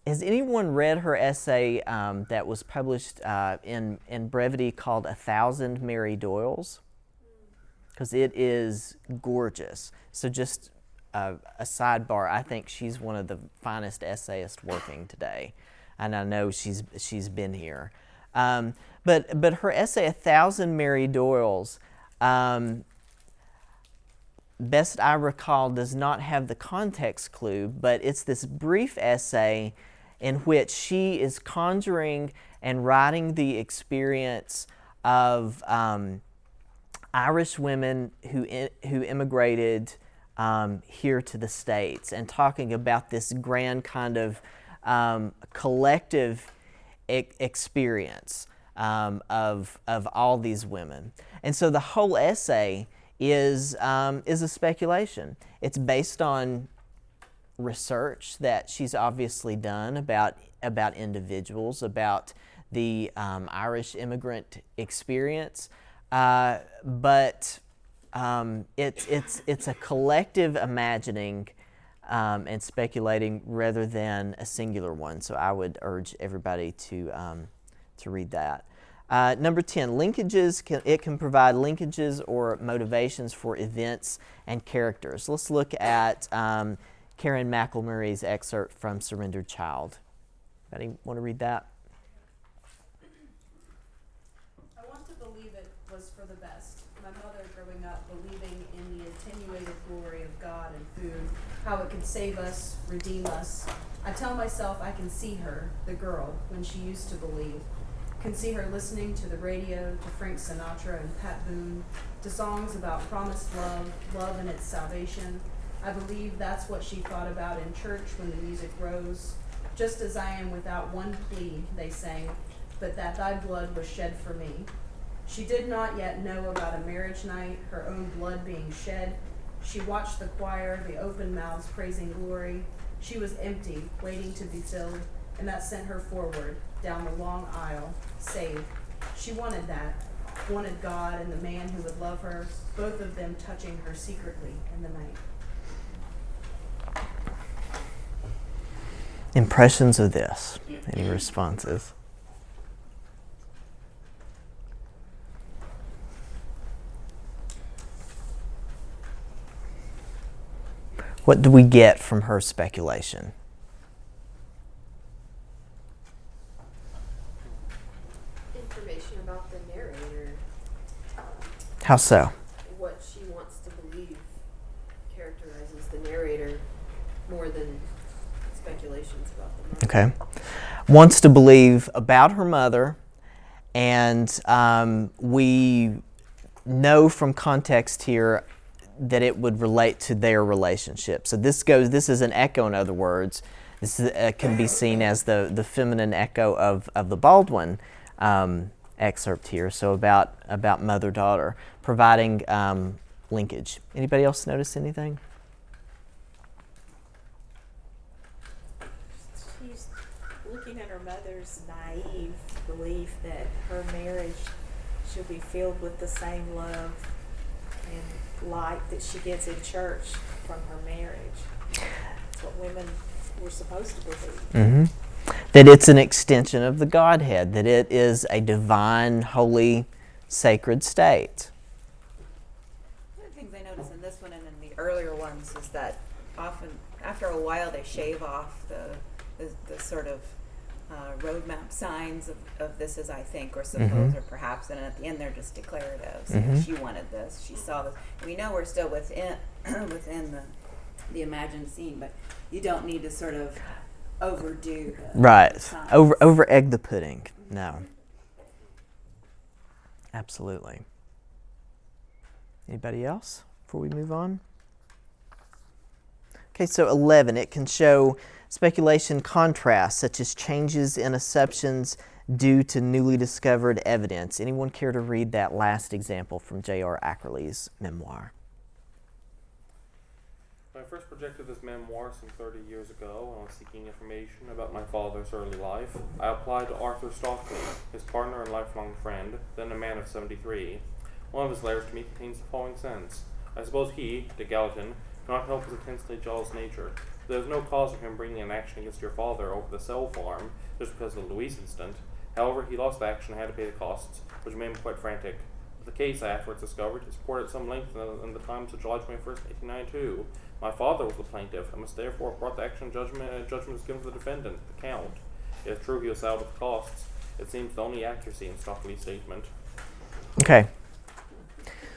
Has anyone read her essay um, that was published uh, in in Brevity called "A Thousand Mary Doyles"? Because it is gorgeous. So just uh, a sidebar, I think she's one of the finest essayists working today, and I know she's she's been here. Um, but but her essay, "A Thousand Mary Doyles." Um, best I recall, does not have the context clue, but it's this brief essay in which she is conjuring and writing the experience of um, Irish women who, i- who immigrated um, here to the States and talking about this grand kind of um, collective e- experience um, of, of all these women. And so the whole essay is, um, is a speculation. It's based on research that she's obviously done about, about individuals, about the um, Irish immigrant experience. Uh, but um, it's, it's, it's a collective imagining um, and speculating rather than a singular one. So I would urge everybody to, um, to read that. Uh, number 10, linkages. Can, it can provide linkages or motivations for events and characters. Let's look at um, Karen McElmurray's excerpt from Surrendered Child. Anybody want to read that? I want to believe it was for the best. My mother growing up believing in the attenuated glory of God and food, how it could save us, redeem us. I tell myself I can see her, the girl, when she used to believe. Can see her listening to the radio, to Frank Sinatra and Pat Boone, to songs about promised love, love and its salvation. I believe that's what she thought about in church when the music rose. Just as I am without one plea, they sang, but that thy blood was shed for me. She did not yet know about a marriage night, her own blood being shed. She watched the choir, the open mouths praising glory. She was empty, waiting to be filled, and that sent her forward, down the long aisle, saved. She wanted that, wanted God and the man who would love her, both of them touching her secretly in the night. Impressions of this? Any responses? What do we get from her speculation? Information about the narrator, How so? what she wants to believe, characterizes the narrator more than speculations about the mother. Okay. Wants to believe about her mother, and um, we know from context here that it would relate to their relationship. So this goes. This is an echo, in other words. This is, uh, can be seen as the, the feminine echo of, of the Baldwin um, excerpt here. So about about mother daughter, providing um, linkage. Anybody else notice anything? She's looking at her mother's naive belief that her marriage should be filled with the same love and light that she gets in church from her marriage. That's what women were supposed to believe. hmm That it's an extension of the Godhead, that it is a divine, holy, sacred state. One of the things I noticed in this one and in the earlier ones is that often, after a while, they shave off the, the, the sort of uh, roadmap signs of, of this is I think or suppose Mhm. or perhaps, and at the end they're just declaratives. You know, Mhm. she wanted this, she saw this. We know we're still within within the the imagined scene, but you don't need to sort of overdo the the Right. signs. Over over egg the pudding. No. Absolutely. Anybody else before we move on? Okay, so 11, it can show speculation contrasts, such as changes in assumptions due to newly discovered evidence. Anyone care to read that last example from J.R. Ackerley's memoir? When I first projected this memoir some 30 years ago, when I was seeking information about my father's early life, I applied to Arthur Stockley, his partner and lifelong friend, then a man of 73. One of his letters to me contains the following sentence I suppose he, de Gallatin, cannot help his intensely jealous nature. There is no cause for him bringing an action against your father over the cell farm just because of the Louise incident. However, he lost the action and had to pay the costs, which made him quite frantic. The case, I afterwards discovered, is reported at some length in the, Times of July 21st, 1892. My father was the plaintiff, and must therefore have brought the action judgment, uh, judgment was given to the defendant, the Count. It is true he was the costs. It seems the only accuracy in Stockley's statement. Okay.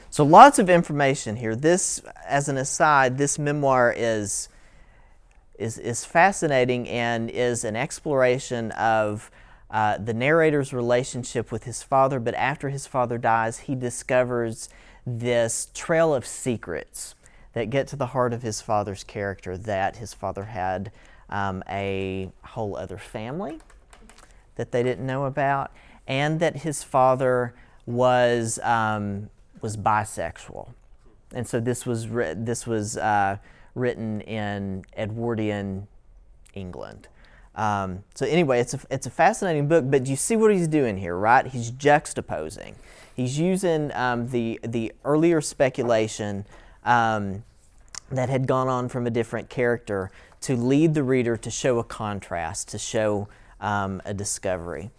So lots of information here. This, as an aside, this memoir is is is fascinating and is an exploration of uh, the narrator's relationship with his father. But after his father dies, he discovers this trail of secrets that get to the heart of his father's character. That his father had um, a whole other family that they didn't know about, and that his father was um, was bisexual, and so this was ri- this was uh, written in Edwardian England. Um, so anyway, it's a it's a fascinating book, but you see what he's doing here, right? He's juxtaposing. He's using um, the the earlier speculation um, that had gone on from a different character to lead the reader to show a contrast, to show um, a discovery.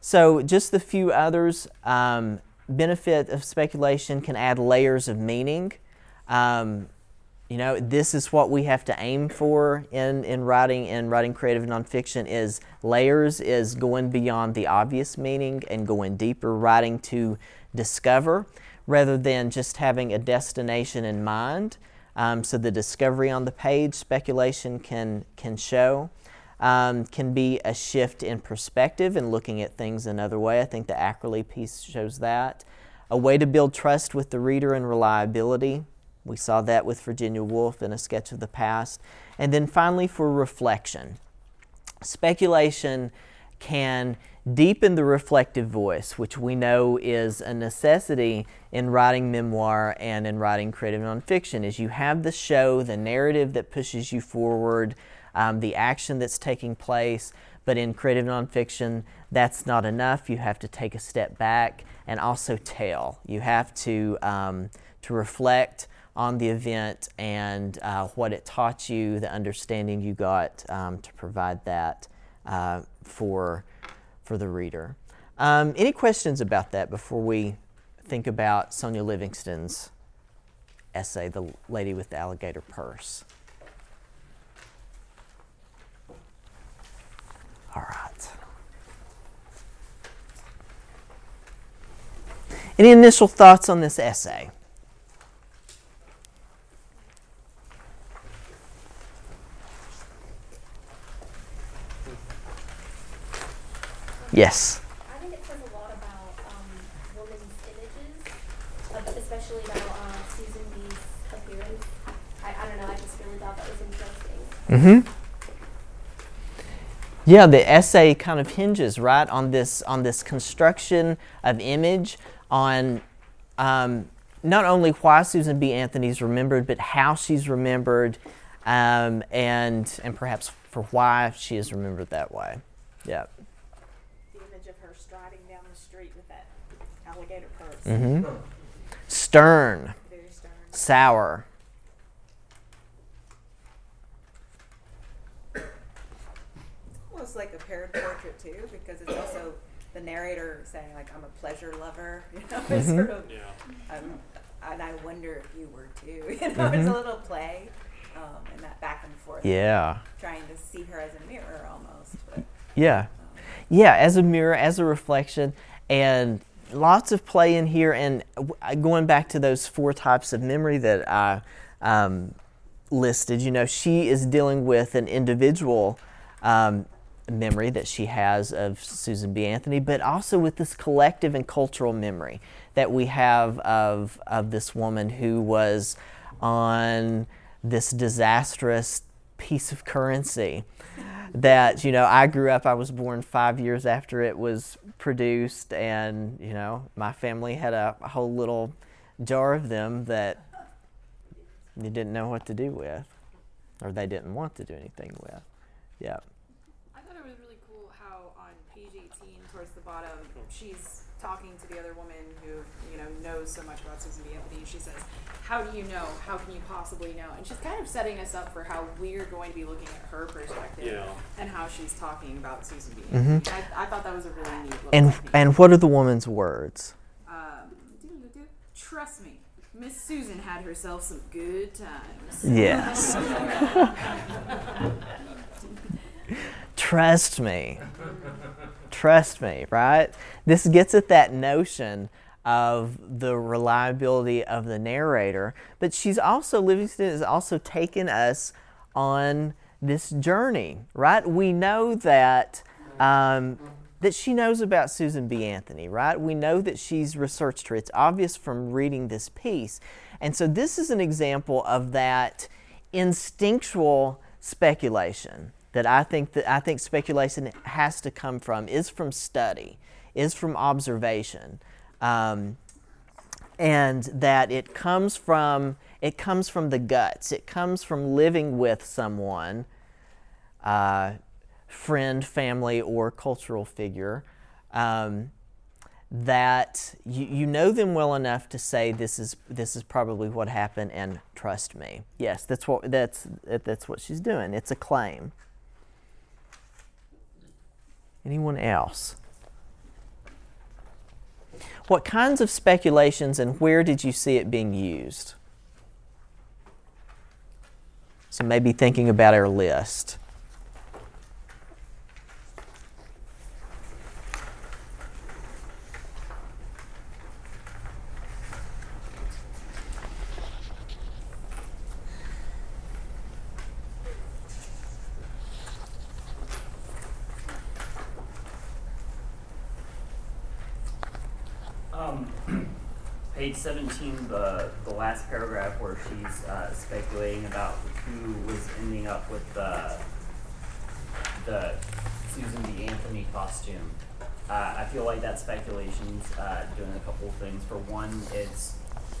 So, just the few others. Um, benefit of speculation can add layers of meaning. Um, you know, this is what we have to aim for in, in writing in writing creative nonfiction is layers is going beyond the obvious meaning and going deeper, writing to discover rather than just having a destination in mind. Um, so the discovery on the page, speculation can can show um, can be a shift in perspective and looking at things another way. I think the Ackerley piece shows that. A way to build trust with the reader and reliability. We saw that with Virginia Woolf in A Sketch of the Past. And then finally, for reflection. Speculation can deepen the reflective voice, which we know is a necessity in writing memoir and in writing creative nonfiction, is you have the show, the narrative that pushes you forward, um, the action that's taking place. But in creative nonfiction, that's not enough. You have to take a step back and also tell. You have to um, to reflect on the event and uh, what it taught you, the understanding you got um, to provide that uh, for, for the reader. Um, any questions about that before we think about Sonja Livingston's essay, The Lady with the Alligator Purse? All right. Any initial thoughts on this essay? Yes. I think it says a lot about um, women's images, uh, especially about uh, Susan B's appearance. I, I don't know, I just really thought that was interesting. Mm-hmm. Yeah, the essay kind of hinges right on this on this construction of image, on um, not only why Susan B. Anthony's remembered, but how she's remembered, um, and and perhaps for why she is remembered that way. Yeah. The image of her striding down the street with that alligator purse. Mm-hmm. Stern. Very stern. Sour. It's almost like a paired portrait too, because it's also the narrator saying like I'm a pleasure lover, you know, it's Mhm. sort of, Yeah. um, and I wonder if you were too, you know, it's Mhm. a little play, um, and that back and forth. Yeah. Trying to see her as a mirror almost, but Yeah. Yeah, as a mirror, as a reflection, and lots of play in here. And going back to those four types of memory that I um, listed, you know, she is dealing with an individual um, memory that she has of Susan B. Anthony, but also with this collective and cultural memory that we have of, of this woman who was on this disastrous piece of currency that you know I grew up I was born 5 years after it was produced and you know my family had a, a whole little jar of them that you didn't know what to do with or they didn't want to do anything with. Yeah. I thought it was really cool how on page 18, towards the bottom, she's talking to the other woman who, you know, knows so much about Susan B. Anthony. She says, How do you know? How can you possibly know? And she's kind of setting us up for how we're going to be looking at her perspective Yeah. and how she's talking about Susan B. Mhm. I, I thought that was a really neat and technique. and what are the woman's words Um. Trust me, Miss Susan had herself some good times. Yes. Trust me. Trust me, right? This gets at that notion of the reliability of the narrator, but she's also, Livingston has also taken us on this journey, right? We know that. Um, that she knows about Susan B. Anthony, right? We know that she's researched her. It's obvious from reading this piece. And so this is an example of that instinctual speculation that I think that I think speculation has to come from is from study, is from observation. Um, and that it comes from it comes from the guts. It comes from living with someone, uh, friend, family, or cultural figure, um, that you, you know them well enough to say this is this is probably what happened, and trust me. Yes, that's what that's that's what she's doing. It's a claim. Anyone else? What kinds of speculations and where did you see it being used? So maybe thinking about our list. Um, page 17, the, the last paragraph where she's uh, speculating about who was ending up with the, the Susan B. Anthony costume. Uh, I feel like that speculation's uh, doing a couple of things. For one, it's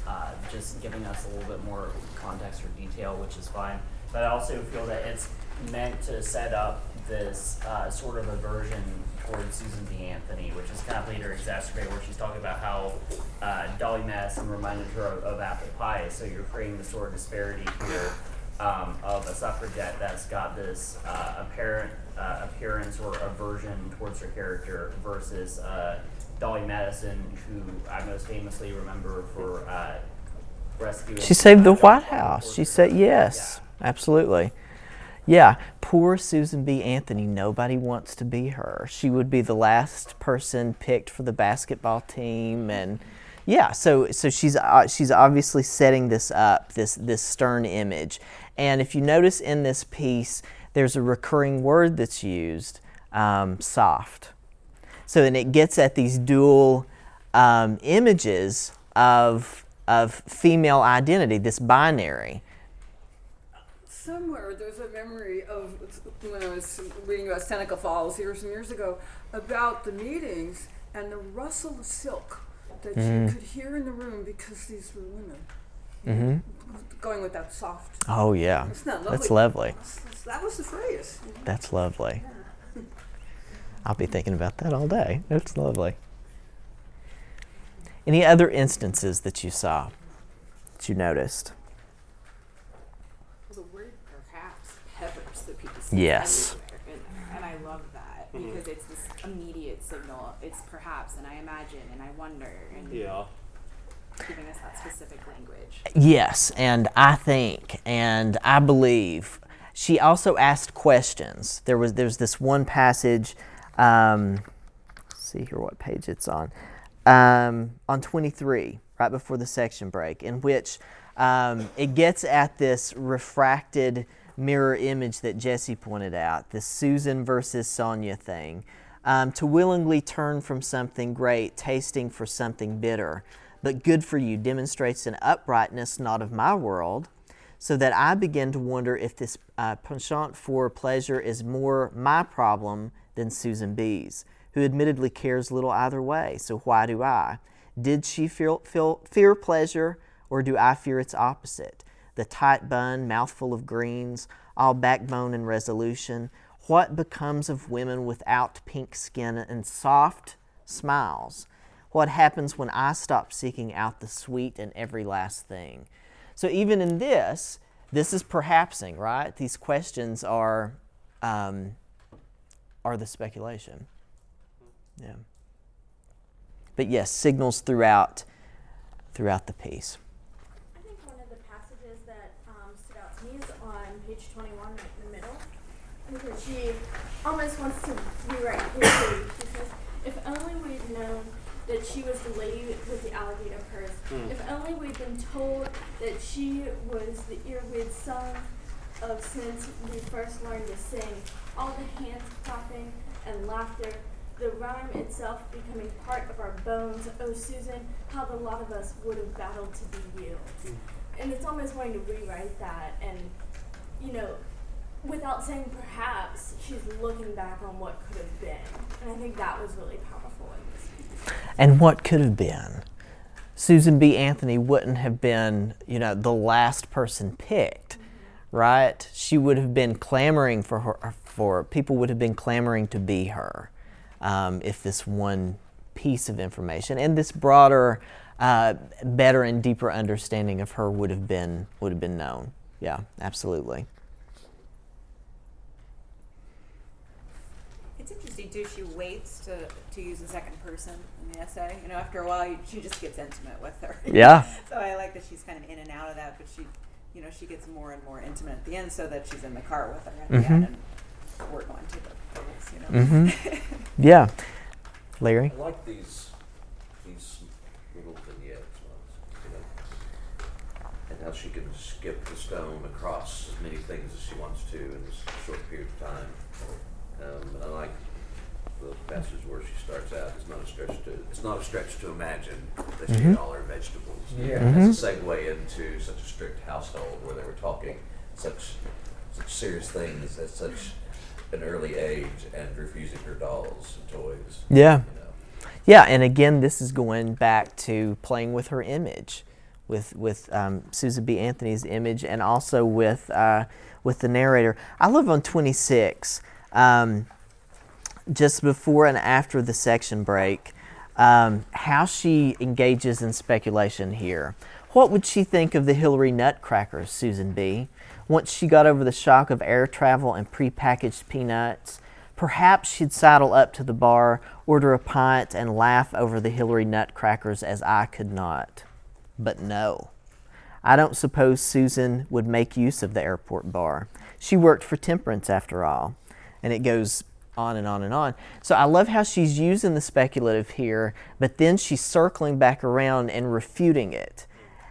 uh, just giving us a little bit more context or detail, which is fine. But I also feel that it's meant to set up this uh, sort of aversion towards Susan B. Anthony, which is kind of later exacerbated, where she's talking about how uh, Dolly Madison reminded her of, of apple pie. So you're creating this sort of disparity here um, of a suffragette that's got this uh, apparent uh, appearance or aversion towards her character versus uh, Dolly Madison, who I most famously remember for uh, rescuing. She saved the White House. She said yes, absolutely. Yeah, poor Susan B. Anthony. Nobody wants to be her. She would be the last person picked for the basketball team, and Yeah, so so she's uh, she's obviously setting this up, this this stern image, and if you notice in this piece, there's a recurring word that's used, um, soft. So then it gets at these dual um, images of of female identity, this binary. Somewhere there's a memory of when I was reading about Seneca Falls years and years ago about the meetings and the rustle of silk that Mhm. you could hear in the room because these were women. Mm-hmm. Going with that soft. Oh yeah, that that's lovely? lovely. That's- That was the phrase. you know? That's lovely. I'll be thinking about that all day. That's lovely. Any other instances that you saw, that you noticed? The word perhaps peppers. Yes. everywhere in there, And I love that Mhm. because it's this immediate signal. It's perhaps, and I imagine, and I wonder, and Yeah. giving us that specific language. Yes, and I think and I believe she also asked questions. There was there's this one passage. Um, let's see here what page it's on. Um, on 23, right before the section break, in which um, it gets at this refracted mirror image that Jesse pointed out, the Susan versus Sonja thing. Um, to willingly turn from something great, tasting for something bitter, but good for you, demonstrates an uprightness not of my world, so that I begin to wonder if this uh, penchant for pleasure is more my problem than Susan B.'s, who admittedly cares little either way. So why do I? Did she feel, feel, fear pleasure, or do I fear its opposite? The tight bun, mouthful of greens, all backbone and resolution. What becomes of women without pink skin and soft smiles? What happens when I stop seeking out the sweet and every last thing? So even in this, this is perhapsing, right? These questions are um, are the speculation. Yeah. But yes, signals throughout throughout the piece. I think one of the passages that um, stood out to me is on page 21, right in the middle, because she almost wants to rewrite history. She says, "If only we'd known that she was the lady with the alligator purse. Hmm. If only we'd been told that she was the earwig song of since we first learned to sing. All the hands clapping and laughter." The rhyme itself becoming part of our bones. Oh, Susan, how the lot of us would have battled to be you and it's almost wanting to rewrite that and you know without saying perhaps she's looking back on what could have been and i think that was really powerful in this piece And what could have been? Susan B. Anthony wouldn't have been, you know, the last person picked, right? She would have been clamoring for her, for people would have been clamoring to be her, um, if this one piece of information and this broader, uh, better and deeper understanding of her would have been would have been known. Yeah, absolutely. It's interesting too. She waits to, to use the second person in the essay. You know, after a while, you, she just gets intimate with her. Yeah. so I like that she's kind of in and out of that, but she, you know, she gets more and more intimate at the end, so that she's in the car with her at the Mhm. end, and we're going to the polls. You know. Mhm. Yeah. Larry. I like these these little vignettes, ones, you know, and how she can skip the stone across as many things as she wants to in this short period of time. Um, and I like the passage where she starts out. It's not a stretch to it's not a stretch to imagine that she Mhm. ate all her vegetables. Yeah. That's a segue into such a strict household where they were talking such such serious things at such an early age and refusing her dolls and toys. Yeah. Yeah, and again, this is going back to playing with her image, with with um, Susan B. Anthony's image, and also with uh, with the narrator. I love on twenty six, um, just before and after the section break, um, how she engages in speculation here. What would she think of the Hillary Nutcrackers, Susan B? Once she got over the shock of air travel and prepackaged peanuts, perhaps she'd sidle up to the bar, order a pint, and laugh over the Hillary Nutcrackers as I could not. But no. I don't suppose Susan would make use of the airport bar. She worked for Temperance after all. And it goes on and on and on. So I love how she's using the speculative here, but then she's circling back around and refuting it.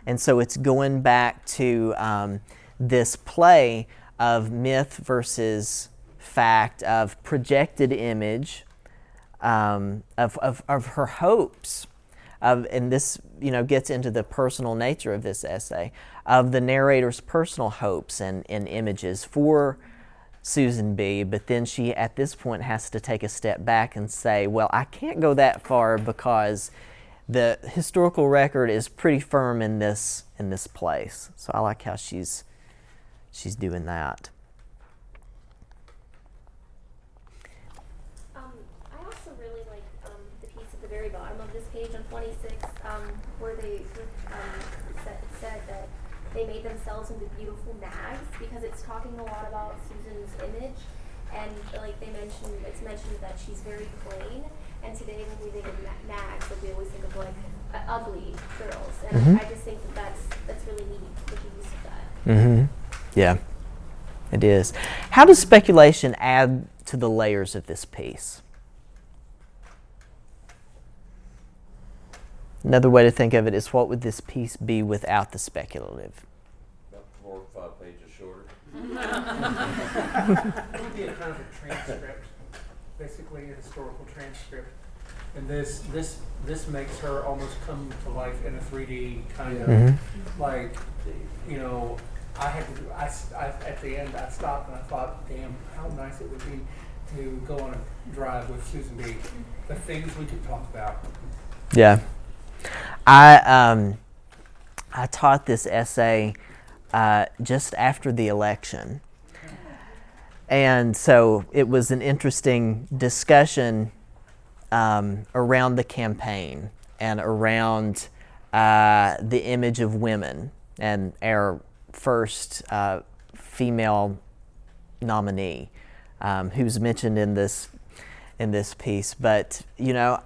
And so it's going back to um, this play of myth versus fact, of projected image, um, of, of, of her hopes. Of, and this you know gets into the personal nature of this essay of the narrator's personal hopes and, and images for Susan B. But then she, at this point, has to take a step back and say, well, I can't go that far because the historical record is pretty firm in this in this place. So I like how she's she's doing that. Um, I also really like um, the piece at the very bottom of this page on 26, um, where they said, said that they made themselves into beautiful nags because it's talking a lot about and like they mentioned, it's mentioned that she's very plain. And today, when we think of na- nags, like we always think of like uh, ugly girls, and Mhm. I just think that that's that's really neat with the use that. Mm-hmm. Yeah, it is. How does speculation add to the layers of this piece? Another way to think of it is what would this piece be without the speculative? About four or five pages shorter. It would be a kind of a transcript, basically a historical transcript. And this, this, this makes her almost come to life in a 3D kind of Mhm. like, you know, I had to, do- I, I- at the end, I stopped and I thought, damn, how nice it would be to go on a drive with Susan B. The things we could talk about. Yeah. I um, I taught this essay uh, just after the election, and so it was an interesting discussion um, around the campaign and around uh, the image of women and our first uh, female nominee, um, who's mentioned in this in this piece. But you know,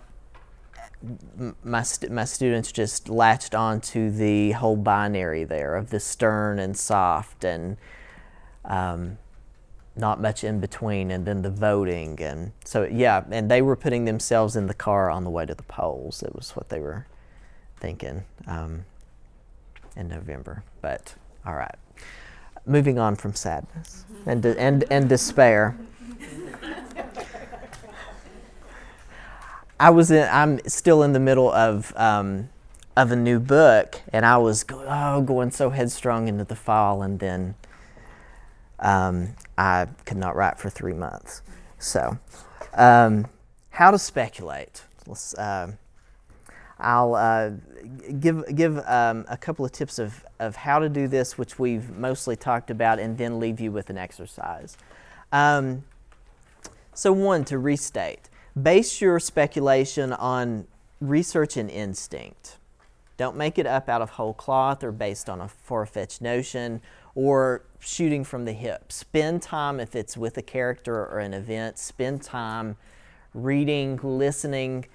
my, st- my students just latched onto the whole binary there of the stern and soft and um, not much in between, and then the voting. And so, yeah, and they were putting themselves in the car on the way to the polls. It was what they were thinking um, in November. But all right, moving on from sadness and, and, and despair. I was in. I'm still in the middle of um, of a new book, and I was go, oh going so headstrong into the fall, and then um, I could not write for three months. So, um, how to speculate? Let's. Uh, I'll uh, give give um, a couple of tips of of how to do this, which we've mostly talked about, and then leave you with an exercise. Um, so, one to restate base your speculation on research and instinct. Don't make it up out of whole cloth or based on a far fetched notion or shooting from the hip. Spend time, if it's with a character or an event, spend time reading, listening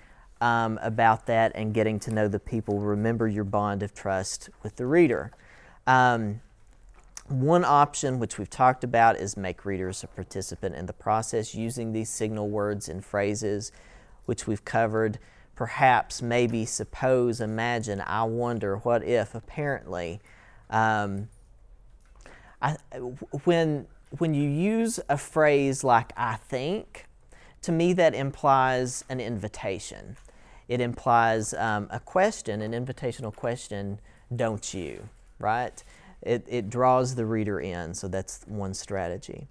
um, about that, and getting to know the people. Remember your bond of trust with the reader. Um, one option, which we've talked about, is make readers a participant in the process using these signal words and phrases, which we've covered. Perhaps, maybe, suppose, imagine, I wonder, what if, apparently. Um, I, when, when you use a phrase like I think, to me that implies an invitation. It implies um, a question, an invitational question, don't you, right? It, it draws the reader in. So that's one strategy.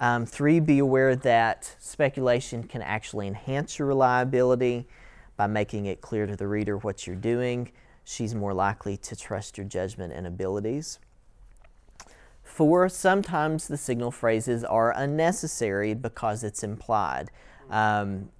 Um, three, be aware that speculation can actually enhance your reliability by making it clear to the reader what you're doing. She's more likely to trust your judgment and abilities. Four, sometimes the signal phrases are unnecessary because it's implied. Um,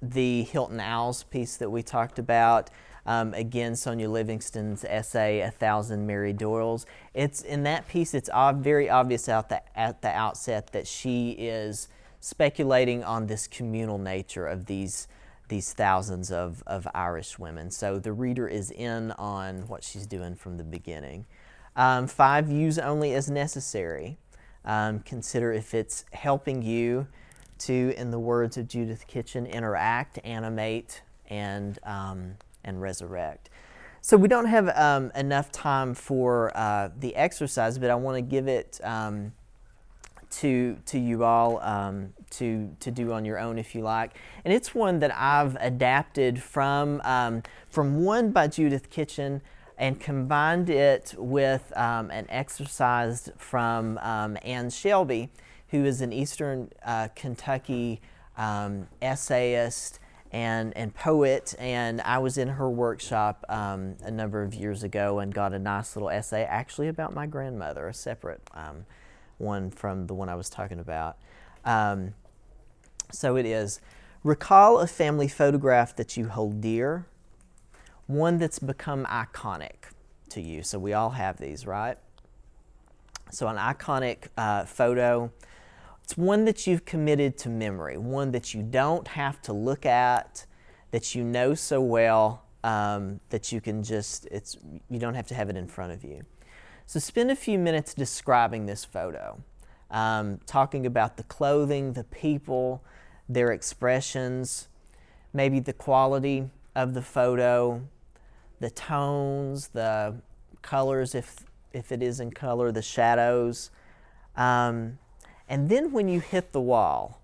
the Hilton Als piece that we talked about, um, again, Sonja Livingston's essay, A Thousand Mary Doyles. It's in that piece, it's ob- very obvious out the, at the outset that she is speculating on this communal nature of these, these thousands of, of Irish women. So the reader is in on what she's doing from the beginning. Um, five, use only as necessary. Um, consider if it's helping you to, in the words of Judith Kitchen, interact, animate, and, um, and resurrect. So we don't have um, enough time for uh, the exercise, but I want to give it um, to to you all um, to to do on your own if you like. And it's one that I've adapted from um, from one by Judith Kitchen and combined it with um, an exercise from um, Anne Shelby, who is an Eastern uh, Kentucky essayist and, and poet. And I was in her workshop um, a number of years ago and got a nice little essay actually about my grandmother, a separate um, one from the one I was talking about. Um, so it is recall a family photograph that you hold dear, one that's become iconic to you. So we all have these, right? So an iconic uh, photo. It's one that you've committed to memory, one that you don't have to look at, that you know so well um, that you can just, it's, you don't have to have it in front of you. So spend a few minutes describing this photo, um, talking about the clothing, the people, their expressions, maybe the quality of the photo, the tones, the colors, if, if it is in color, the shadows. Um, and then when you hit the wall,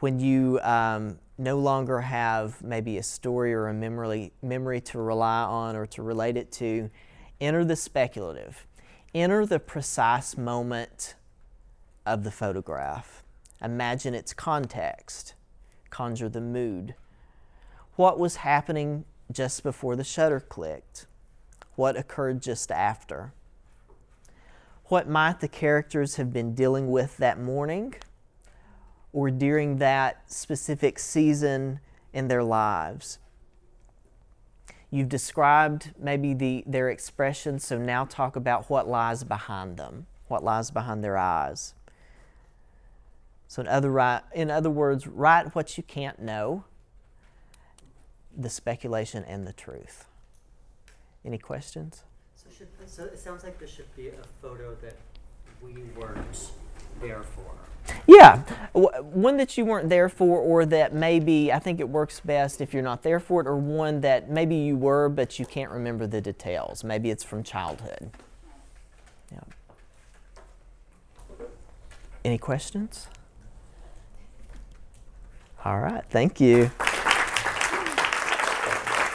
when you um, no longer have maybe a story or a memory, memory to rely on or to relate it to, enter the speculative. Enter the precise moment of the photograph. Imagine its context. Conjure the mood. What was happening just before the shutter clicked? What occurred just after? What might the characters have been dealing with that morning or during that specific season in their lives? You've described maybe the, their expression, so now talk about what lies behind them, what lies behind their eyes. So, in other, in other words, write what you can't know, the speculation and the truth. Any questions? So, should, so it sounds like there should be a photo that we weren't there for. Yeah, one that you weren't there for, or that maybe I think it works best if you're not there for it, or one that maybe you were but you can't remember the details. Maybe it's from childhood. Yeah. Any questions? All right, thank you.